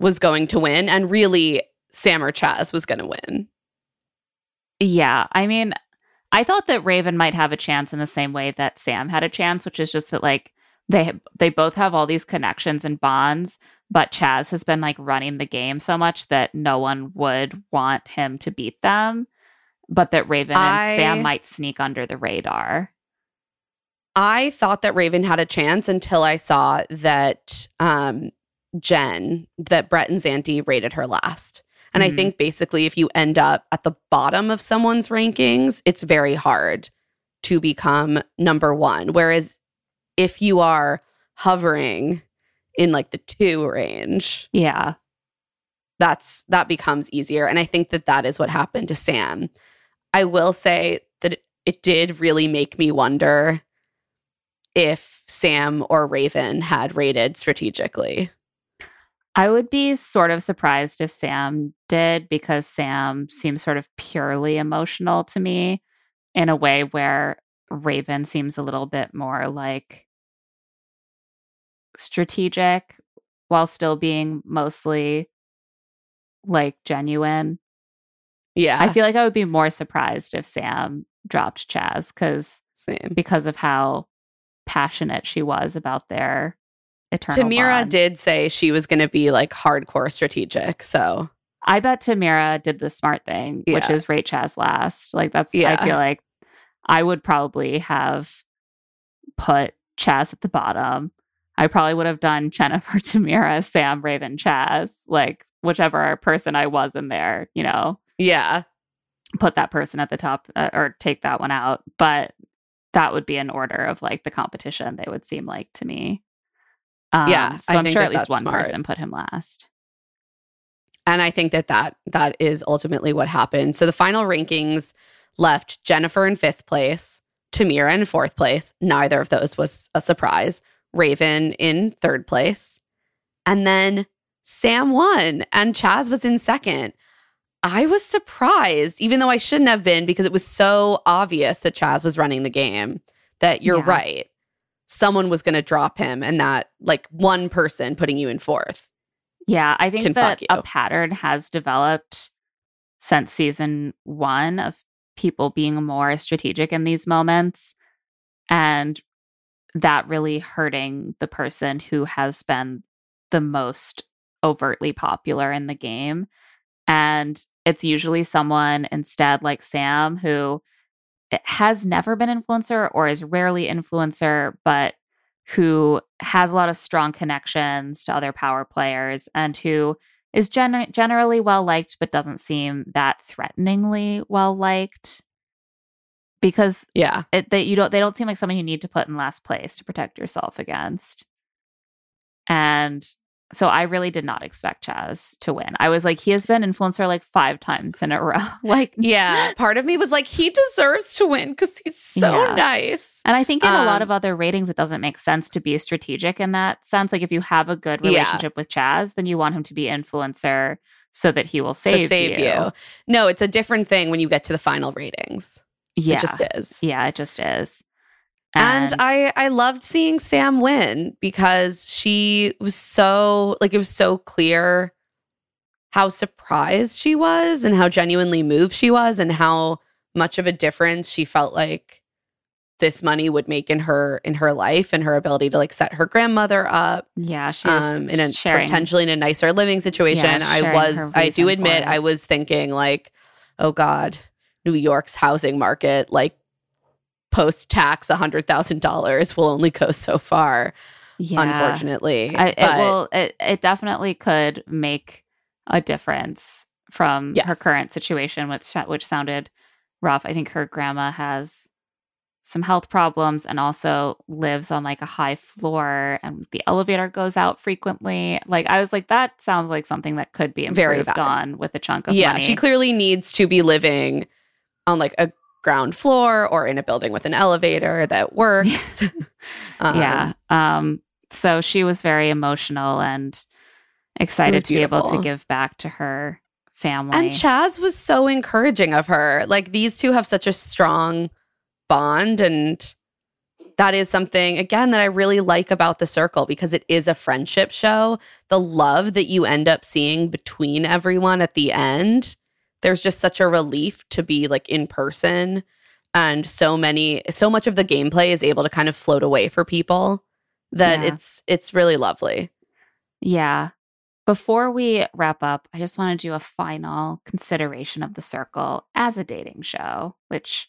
Speaker 2: was going to win, and really Sam or Chaz was going to win.
Speaker 1: Yeah, I mean, I thought that Raven might have a chance in the same way that Sam had a chance, which is just that like they they both have all these connections and bonds, but Chaz has been like running the game so much that no one would want him to beat them, but that Raven
Speaker 2: I-
Speaker 1: and Sam might sneak under the radar.
Speaker 2: I thought that Raven had a chance until I saw that um, Jen, that Brett and Xanthi rated her last. And I
Speaker 1: Mhm.
Speaker 2: think basically, if you end up at the bottom of someone's rankings, it's very hard to become number one. Whereas if you are hovering in like the two range,
Speaker 1: Yeah.
Speaker 2: that's that becomes easier and i think that that is what happened to sam i will say that it, it did really make me wonder if sam or raven had rated strategically
Speaker 1: I would be sort of surprised if Sam did because Sam seems sort of purely emotional to me in a way where Raven seems a little bit more like strategic while still being mostly like genuine.
Speaker 2: yeah
Speaker 1: I feel like I would be more surprised if Sam dropped Chaz because because of how passionate she was about their eternal
Speaker 2: tamira
Speaker 1: bond.
Speaker 2: did say she was going to be like hardcore strategic so
Speaker 1: I bet Tamira did the smart thing, which is rate Chaz last. Like that's
Speaker 2: Yeah.
Speaker 1: I feel like I would probably have put Chaz at the bottom. I probably would have done Jennifer, Tamira, Sam, Raven, Chaz, like whichever person I was in there, you know,
Speaker 2: yeah
Speaker 1: put that person at the top uh, or take that one out. But that would be an order of like the competition, they would seem like to me. Um,
Speaker 2: Yeah,
Speaker 1: So I'm sure at least one
Speaker 2: smart.
Speaker 1: person put him last.
Speaker 2: And I think that that that is ultimately what happened. So the final rankings left Jennifer in fifth place, Tamira in fourth place. Neither of those was a surprise. Raven in third place, and then Sam won, and Chaz was in second. I was surprised, even though I shouldn't have been, because it was so obvious that Chaz was running the game. That you're
Speaker 1: Yeah.
Speaker 2: right. Someone was going to drop him, and that like one person putting you in fourth
Speaker 1: Yeah, I think that a pattern has developed since season one of people being more strategic in these moments and that really hurting the person who has been the most overtly popular in the game. And it's usually someone instead like Sam who has never been influencer or is rarely influencer, but who has a lot of strong connections to other power players and who is gen- generally well liked but doesn't seem that threateningly well liked because
Speaker 2: Yeah.
Speaker 1: it, they you don't they don't seem like someone you need to put in last place to protect yourself against. And so I really did not expect Chaz to win. I was like, he has been influencer like five times in a row. like,
Speaker 2: Yeah. Part of me was like, he deserves to win because he's so
Speaker 1: Yeah.
Speaker 2: nice.
Speaker 1: And I think in a lot
Speaker 2: Um,
Speaker 1: of other ratings, it doesn't make sense to be strategic in that sense. Like if you have a good
Speaker 2: Yeah.
Speaker 1: relationship with Chaz, then you want him to be influencer so that he will save,
Speaker 2: to save you. No, it's a different thing when you get to the final ratings.
Speaker 1: Yeah,
Speaker 2: It just is.
Speaker 1: yeah, it just is.
Speaker 2: And, I I loved seeing Sam win because she was so like it was so clear how surprised she was and how genuinely moved she was and how much of a difference she felt like this money would make in her in her life and her ability to like set her grandmother up
Speaker 1: yeah, she's
Speaker 2: um in a
Speaker 1: sharing.
Speaker 2: potentially in a nicer living situation. I was I do admit. I was thinking like, oh God, New York's housing market, like post tax hundred thousand dollars will only go so far,
Speaker 1: yeah.
Speaker 2: unfortunately.
Speaker 1: I, it
Speaker 2: But
Speaker 1: will. It it definitely could make a difference from her current situation, which which sounded rough. I think her grandma has some health problems and also lives on like a high floor, and the elevator goes out frequently. Like I was like, that sounds like something that could be
Speaker 2: Very
Speaker 1: improved on with a chunk of
Speaker 2: yeah,
Speaker 1: money.
Speaker 2: she clearly needs to be living on like a ground floor or in a building with an elevator that works. Um,
Speaker 1: yeah. Um. So she was very emotional and excited to be able to give back to her family.
Speaker 2: And Chaz was so encouraging of her. Like these two have such a strong bond and that is something again that I really like about the circle because it is a friendship show. The love that you end up seeing between everyone at the end, there's just such a relief to be like in person and so many so much of the gameplay is able to kind of float away for people that
Speaker 1: Yeah.
Speaker 2: it's it's really lovely.
Speaker 1: Yeah. Before we wrap up, I just want to do a final consideration of The Circle as a dating show, which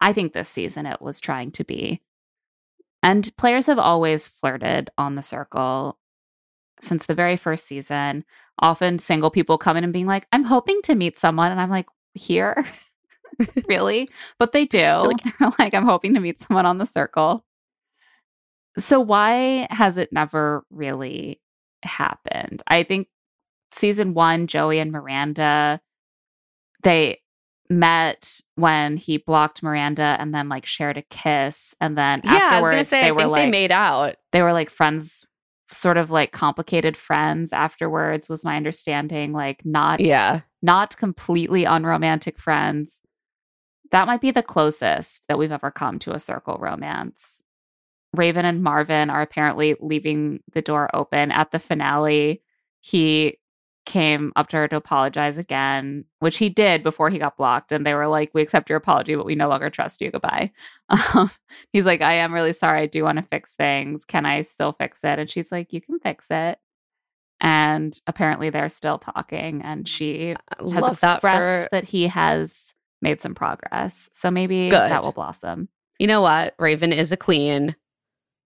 Speaker 1: I think this season it was trying to be. And players have always flirted on The Circle since the very first season. Often single people come in and being like, I'm hoping to meet someone. And I'm like, here? really? But they do.
Speaker 2: like-
Speaker 1: They're like, I'm hoping to meet someone on The Circle. So why has it never really happened? I think season one, Joey and Miranda, they met when he blocked Miranda and then like shared a kiss. And then
Speaker 2: Yeah, I was gonna say
Speaker 1: they
Speaker 2: I
Speaker 1: were
Speaker 2: think
Speaker 1: like
Speaker 2: they made out.
Speaker 1: they were like friends, sort of like complicated friends afterwards, was my understanding. Like not
Speaker 2: Yeah.
Speaker 1: not completely unromantic friends. That might be the closest that we've ever come to a circle romance. Raven and Marvin are apparently leaving the door open at the finale. He came up to her to apologize again, which he did before he got blocked. And they were like, We accept your apology, but we no longer trust you. Goodbye. Um, he's like, I am really sorry. I do want to fix things. Can I still fix it? And she's like, You can fix it. And apparently they're still talking. And she
Speaker 2: I
Speaker 1: has
Speaker 2: love that
Speaker 1: expressed
Speaker 2: for
Speaker 1: that he has made some progress. So maybe
Speaker 2: Good.
Speaker 1: that will blossom.
Speaker 2: you know what? Raven is a queen.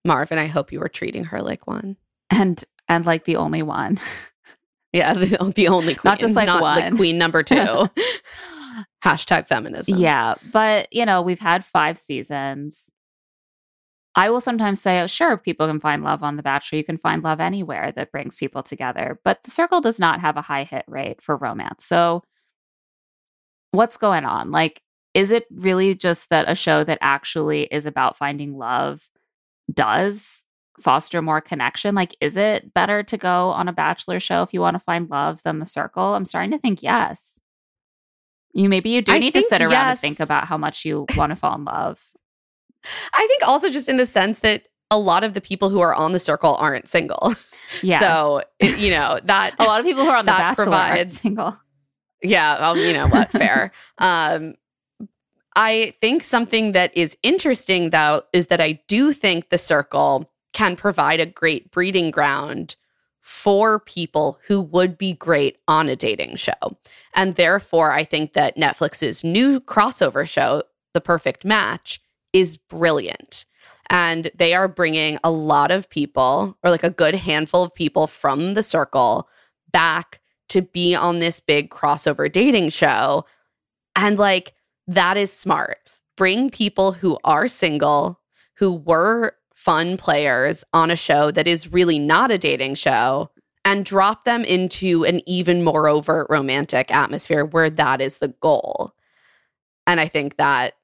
Speaker 2: Marvin, I hope you were treating her like one.
Speaker 1: And and like the only one.
Speaker 2: Yeah, the, the only queen.
Speaker 1: Not just, like,
Speaker 2: not
Speaker 1: one.
Speaker 2: queen number two. Hashtag feminism.
Speaker 1: yeah. But you know, we've had five seasons. I will sometimes say, oh, sure, people can find love on The Bachelor. You can find love anywhere that brings people together. But The Circle does not have a high hit rate for romance. So what's going on? Like, is it really just that a show that actually is about finding love does foster more connection? Like, is it better to go on a bachelor show if you want to find love than the circle? I'm starting to think yes. You maybe you do
Speaker 2: I
Speaker 1: need to sit around and think about how much you want to fall in love.
Speaker 2: I think also just in the sense that a lot of the people who are on the circle aren't single.
Speaker 1: Yes.
Speaker 2: So, it, you know, that
Speaker 1: a lot of people who are on the
Speaker 2: that
Speaker 1: Bachelor are
Speaker 2: provides-
Speaker 1: single.
Speaker 2: yeah, well, you know what, fair. Um, I think something that is interesting, though, is that I do think the circle can provide a great breeding ground for people who would be great on a dating show. And therefore, I think that Netflix's new crossover show, The Perfect Match, is brilliant. And they are bringing a lot of people, or like a good handful of people from the circle, back to be on this big crossover dating show. And like, that is smart. Bring people who are single, who were fun players on a show that is really not a dating show, and drop them into an even more overt romantic atmosphere where that is the goal. And I think that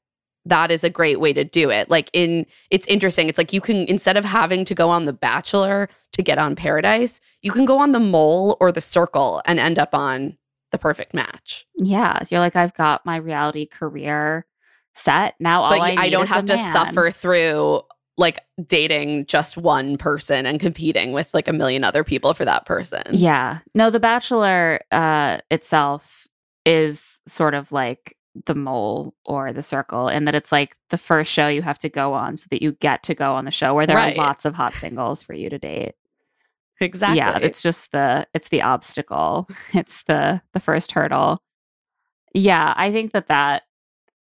Speaker 2: that is a great way to do it. Like in it's interesting. It's like you can instead of having to go on the bachelor to get on paradise, you can go on the mole or the circle and end up on the perfect match.
Speaker 1: Yeah, you're like I've got my reality career set now. All
Speaker 2: but
Speaker 1: I,
Speaker 2: I, don't have to
Speaker 1: man.
Speaker 2: suffer through like dating just one person and competing with like a million other people for that person.
Speaker 1: Yeah. No, The Bachelor uh, itself is sort of like the mole or the circle, in that it's like the first show you have to go on so that you get to go on the show where there
Speaker 2: Right.
Speaker 1: are lots of hot singles for you to date.
Speaker 2: Exactly.
Speaker 1: Yeah, it's just the it's the obstacle. It's the the first hurdle. Yeah, I think that that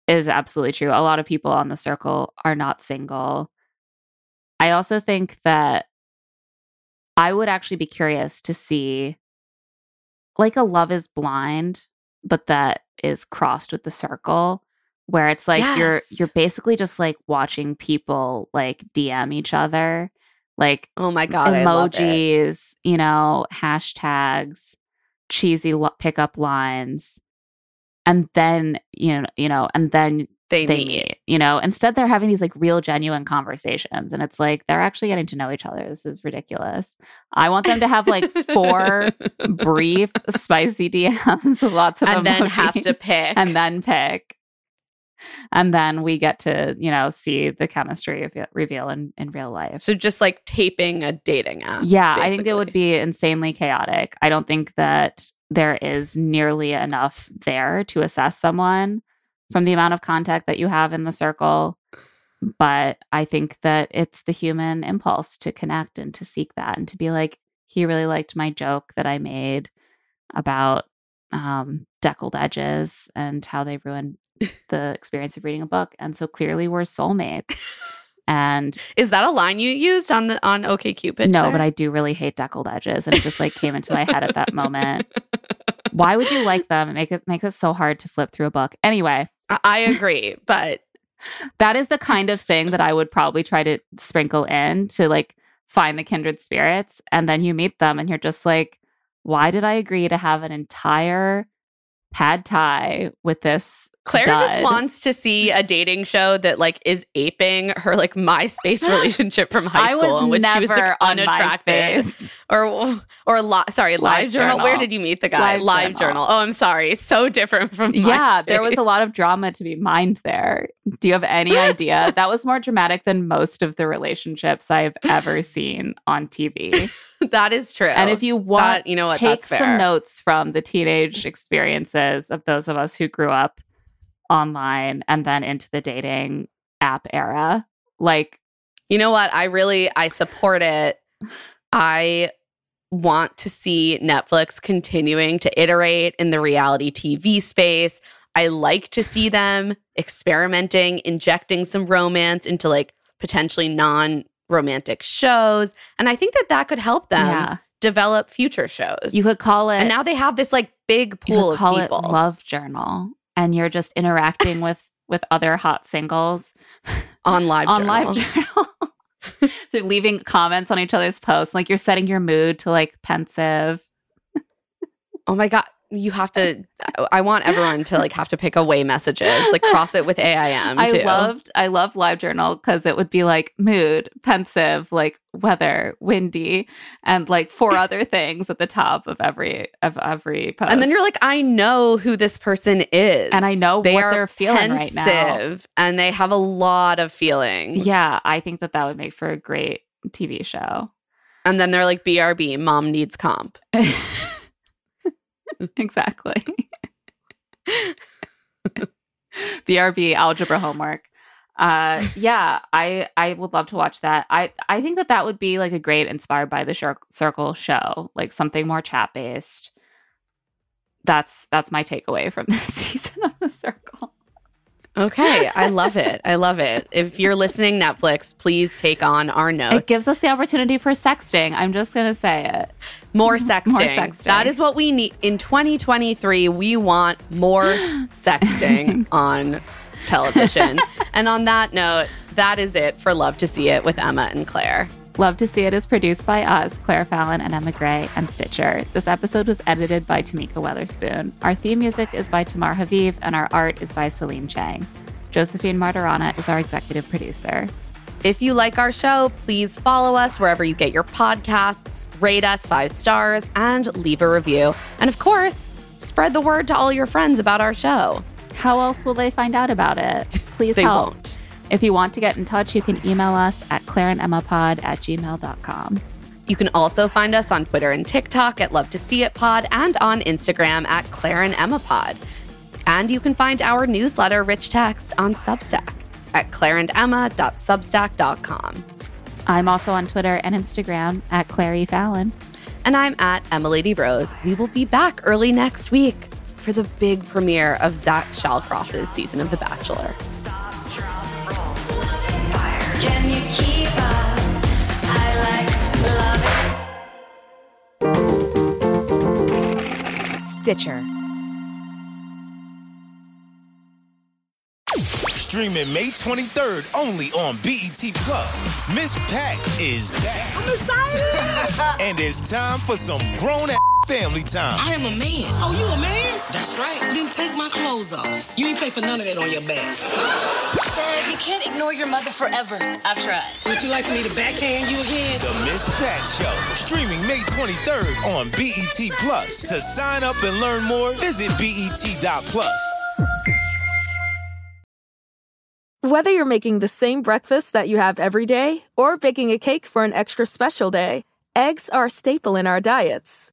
Speaker 1: is absolutely true. A lot of people on the circle are not single. I also think that I would actually be curious to see like a love is blind, but that is crossed with the circle where it's like you're you're basically just like watching people like DM each other. Like
Speaker 2: oh my god, I love it.
Speaker 1: emojis, you know, hashtags, cheesy lo- pickup lines, and then you know, you know, and then
Speaker 2: They,
Speaker 1: they
Speaker 2: meet.
Speaker 1: meet. You know, instead they're having these like real, genuine conversations, and it's like they're actually getting to know each other. This is ridiculous. I want them to have like four brief, spicy DMs, lots of
Speaker 2: and then have to pick.
Speaker 1: and then pick. And then we get to, you know, see the chemistry reveal, reveal in, in real life.
Speaker 2: so just like taping a dating app.
Speaker 1: Yeah, I think it would be insanely chaotic. I don't think that there is nearly enough there to assess someone from the amount of contact that you have in the circle. But I think that it's the human impulse to connect and to seek that and to be like, he really liked my joke that I made about um, deckled edges and how they ruin the experience of reading a book. And so clearly we're soulmates. And
Speaker 2: Is that a line you used on the on OK Cupid?
Speaker 1: no, but I do really hate deckled edges, and it just like came into my head at that moment. Why would you like them? It make it makes it so hard to flip through a book. Anyway,
Speaker 2: I agree, but
Speaker 1: that is the kind of thing that I would probably try to sprinkle in to like find the kindred spirits, and then you meet them, and you're just like, why did I agree to have an entire pad thai with this?
Speaker 2: Claire just wants to see a dating show that like is aping her like MySpace relationship from high school in which she was like
Speaker 1: on
Speaker 2: Or or li- sorry, live,
Speaker 1: Live
Speaker 2: journal. Where did you meet the guy?
Speaker 1: Live
Speaker 2: Live,
Speaker 1: Journal.
Speaker 2: journal. Oh, I'm sorry. So different from
Speaker 1: Yeah, there was a lot of drama to be mined there. Do you have any idea? that was more dramatic than most of the relationships I've ever seen on TV.
Speaker 2: that is true.
Speaker 1: And if you want,
Speaker 2: That- you know what,
Speaker 1: take
Speaker 2: that's fair.
Speaker 1: some notes from the teenage experiences of those of us who grew up online and then into the dating app era. Like,
Speaker 2: You know what? I really I support it. I want to see Netflix continuing to iterate in the reality TV space. I like to see them experimenting, injecting some romance into like potentially non-romantic shows, and I think that that could help them
Speaker 1: yeah,
Speaker 2: develop future shows.
Speaker 1: you could call it.
Speaker 2: and now they have this like big pool of
Speaker 1: call
Speaker 2: people.
Speaker 1: it love journal, and you're just interacting with with other hot singles
Speaker 2: on live
Speaker 1: on
Speaker 2: journal.
Speaker 1: live journal. They're leaving comments on each other's posts. Like you're setting your mood to like pensive.
Speaker 2: Oh my god. You have to. I want everyone to like have to pick away messages, like cross it with AIM.
Speaker 1: I loved I love live journal because it would be like mood, pensive, like weather, windy, and like four other things at the top of every of every post.
Speaker 2: And then you're like, I know who this person is,
Speaker 1: And I know
Speaker 2: they
Speaker 1: what they're feeling right now.
Speaker 2: pensive, and they have a lot of feelings.
Speaker 1: Yeah, I think that that would make for a great TV show.
Speaker 2: and then they're like, BRB, mom needs comp.
Speaker 1: exactly. BRB algebra homework. Uh yeah, I I would love to watch that. I I think that that would be like a great inspired by the Shir- circle show, like something more chat based. That's that's my takeaway from this season of the circle.
Speaker 2: Okay, I love it. I love it. If you're listening, Netflix, please take on our notes.
Speaker 1: It gives us the opportunity for sexting. I'm just going to say it.
Speaker 2: more sexting.
Speaker 1: More sexting.
Speaker 2: That is what we need in 2023. We want more sexting on television. and on that note, that is it for Love to See It with Emma and Claire.
Speaker 1: Love to See It is produced by us, Claire Fallon and Emma Gray, and Stitcher. This episode was edited by Tamika Weatherspoon. Our theme music is by Tamar Haviv, and our art is by Celine Chang. Josephine Martirana is our executive producer.
Speaker 2: If you like our show, please follow us wherever you get your podcasts, rate us five stars, and leave a review. And of course, spread the word to all your friends about our show.
Speaker 1: How else will they find out about it? Please
Speaker 2: They
Speaker 1: help.
Speaker 2: won't.
Speaker 1: If you want to get in touch, you can email us at claireandemmapod at gmail.com.
Speaker 2: You can also find us on Twitter and TikTok at Love to See It Pod and on Instagram at Claire and Emma Pod. And you can find our newsletter, Rich Text, on Substack at claireandemma.substack.com.
Speaker 1: I'm also on Twitter and Instagram at Claire E. Fallon.
Speaker 2: And I'm at Emma Lady Rose. We will be back early next week for the big premiere of Zach Shallcross's season of The Bachelor.
Speaker 6: Stitcher.
Speaker 7: Streaming May 23rd only on BET Plus. Miss Pat is back. I'm excited. and it's time for some grown ass family time.
Speaker 8: I am a man. Oh, you a man? That's right. Then take my clothes off. You ain't pay for none of that on your back.
Speaker 6: Dad, you can't ignore your mother forever. I've tried.
Speaker 8: Would you like me to backhand you again?
Speaker 7: The Miss Pat Show. Streaming May 23rd on BET Plus. To sign up and learn more, visit BET.plus.
Speaker 9: Whether you're making the same breakfast that you have every day or baking a cake for an extra special day, eggs are a staple in our diets.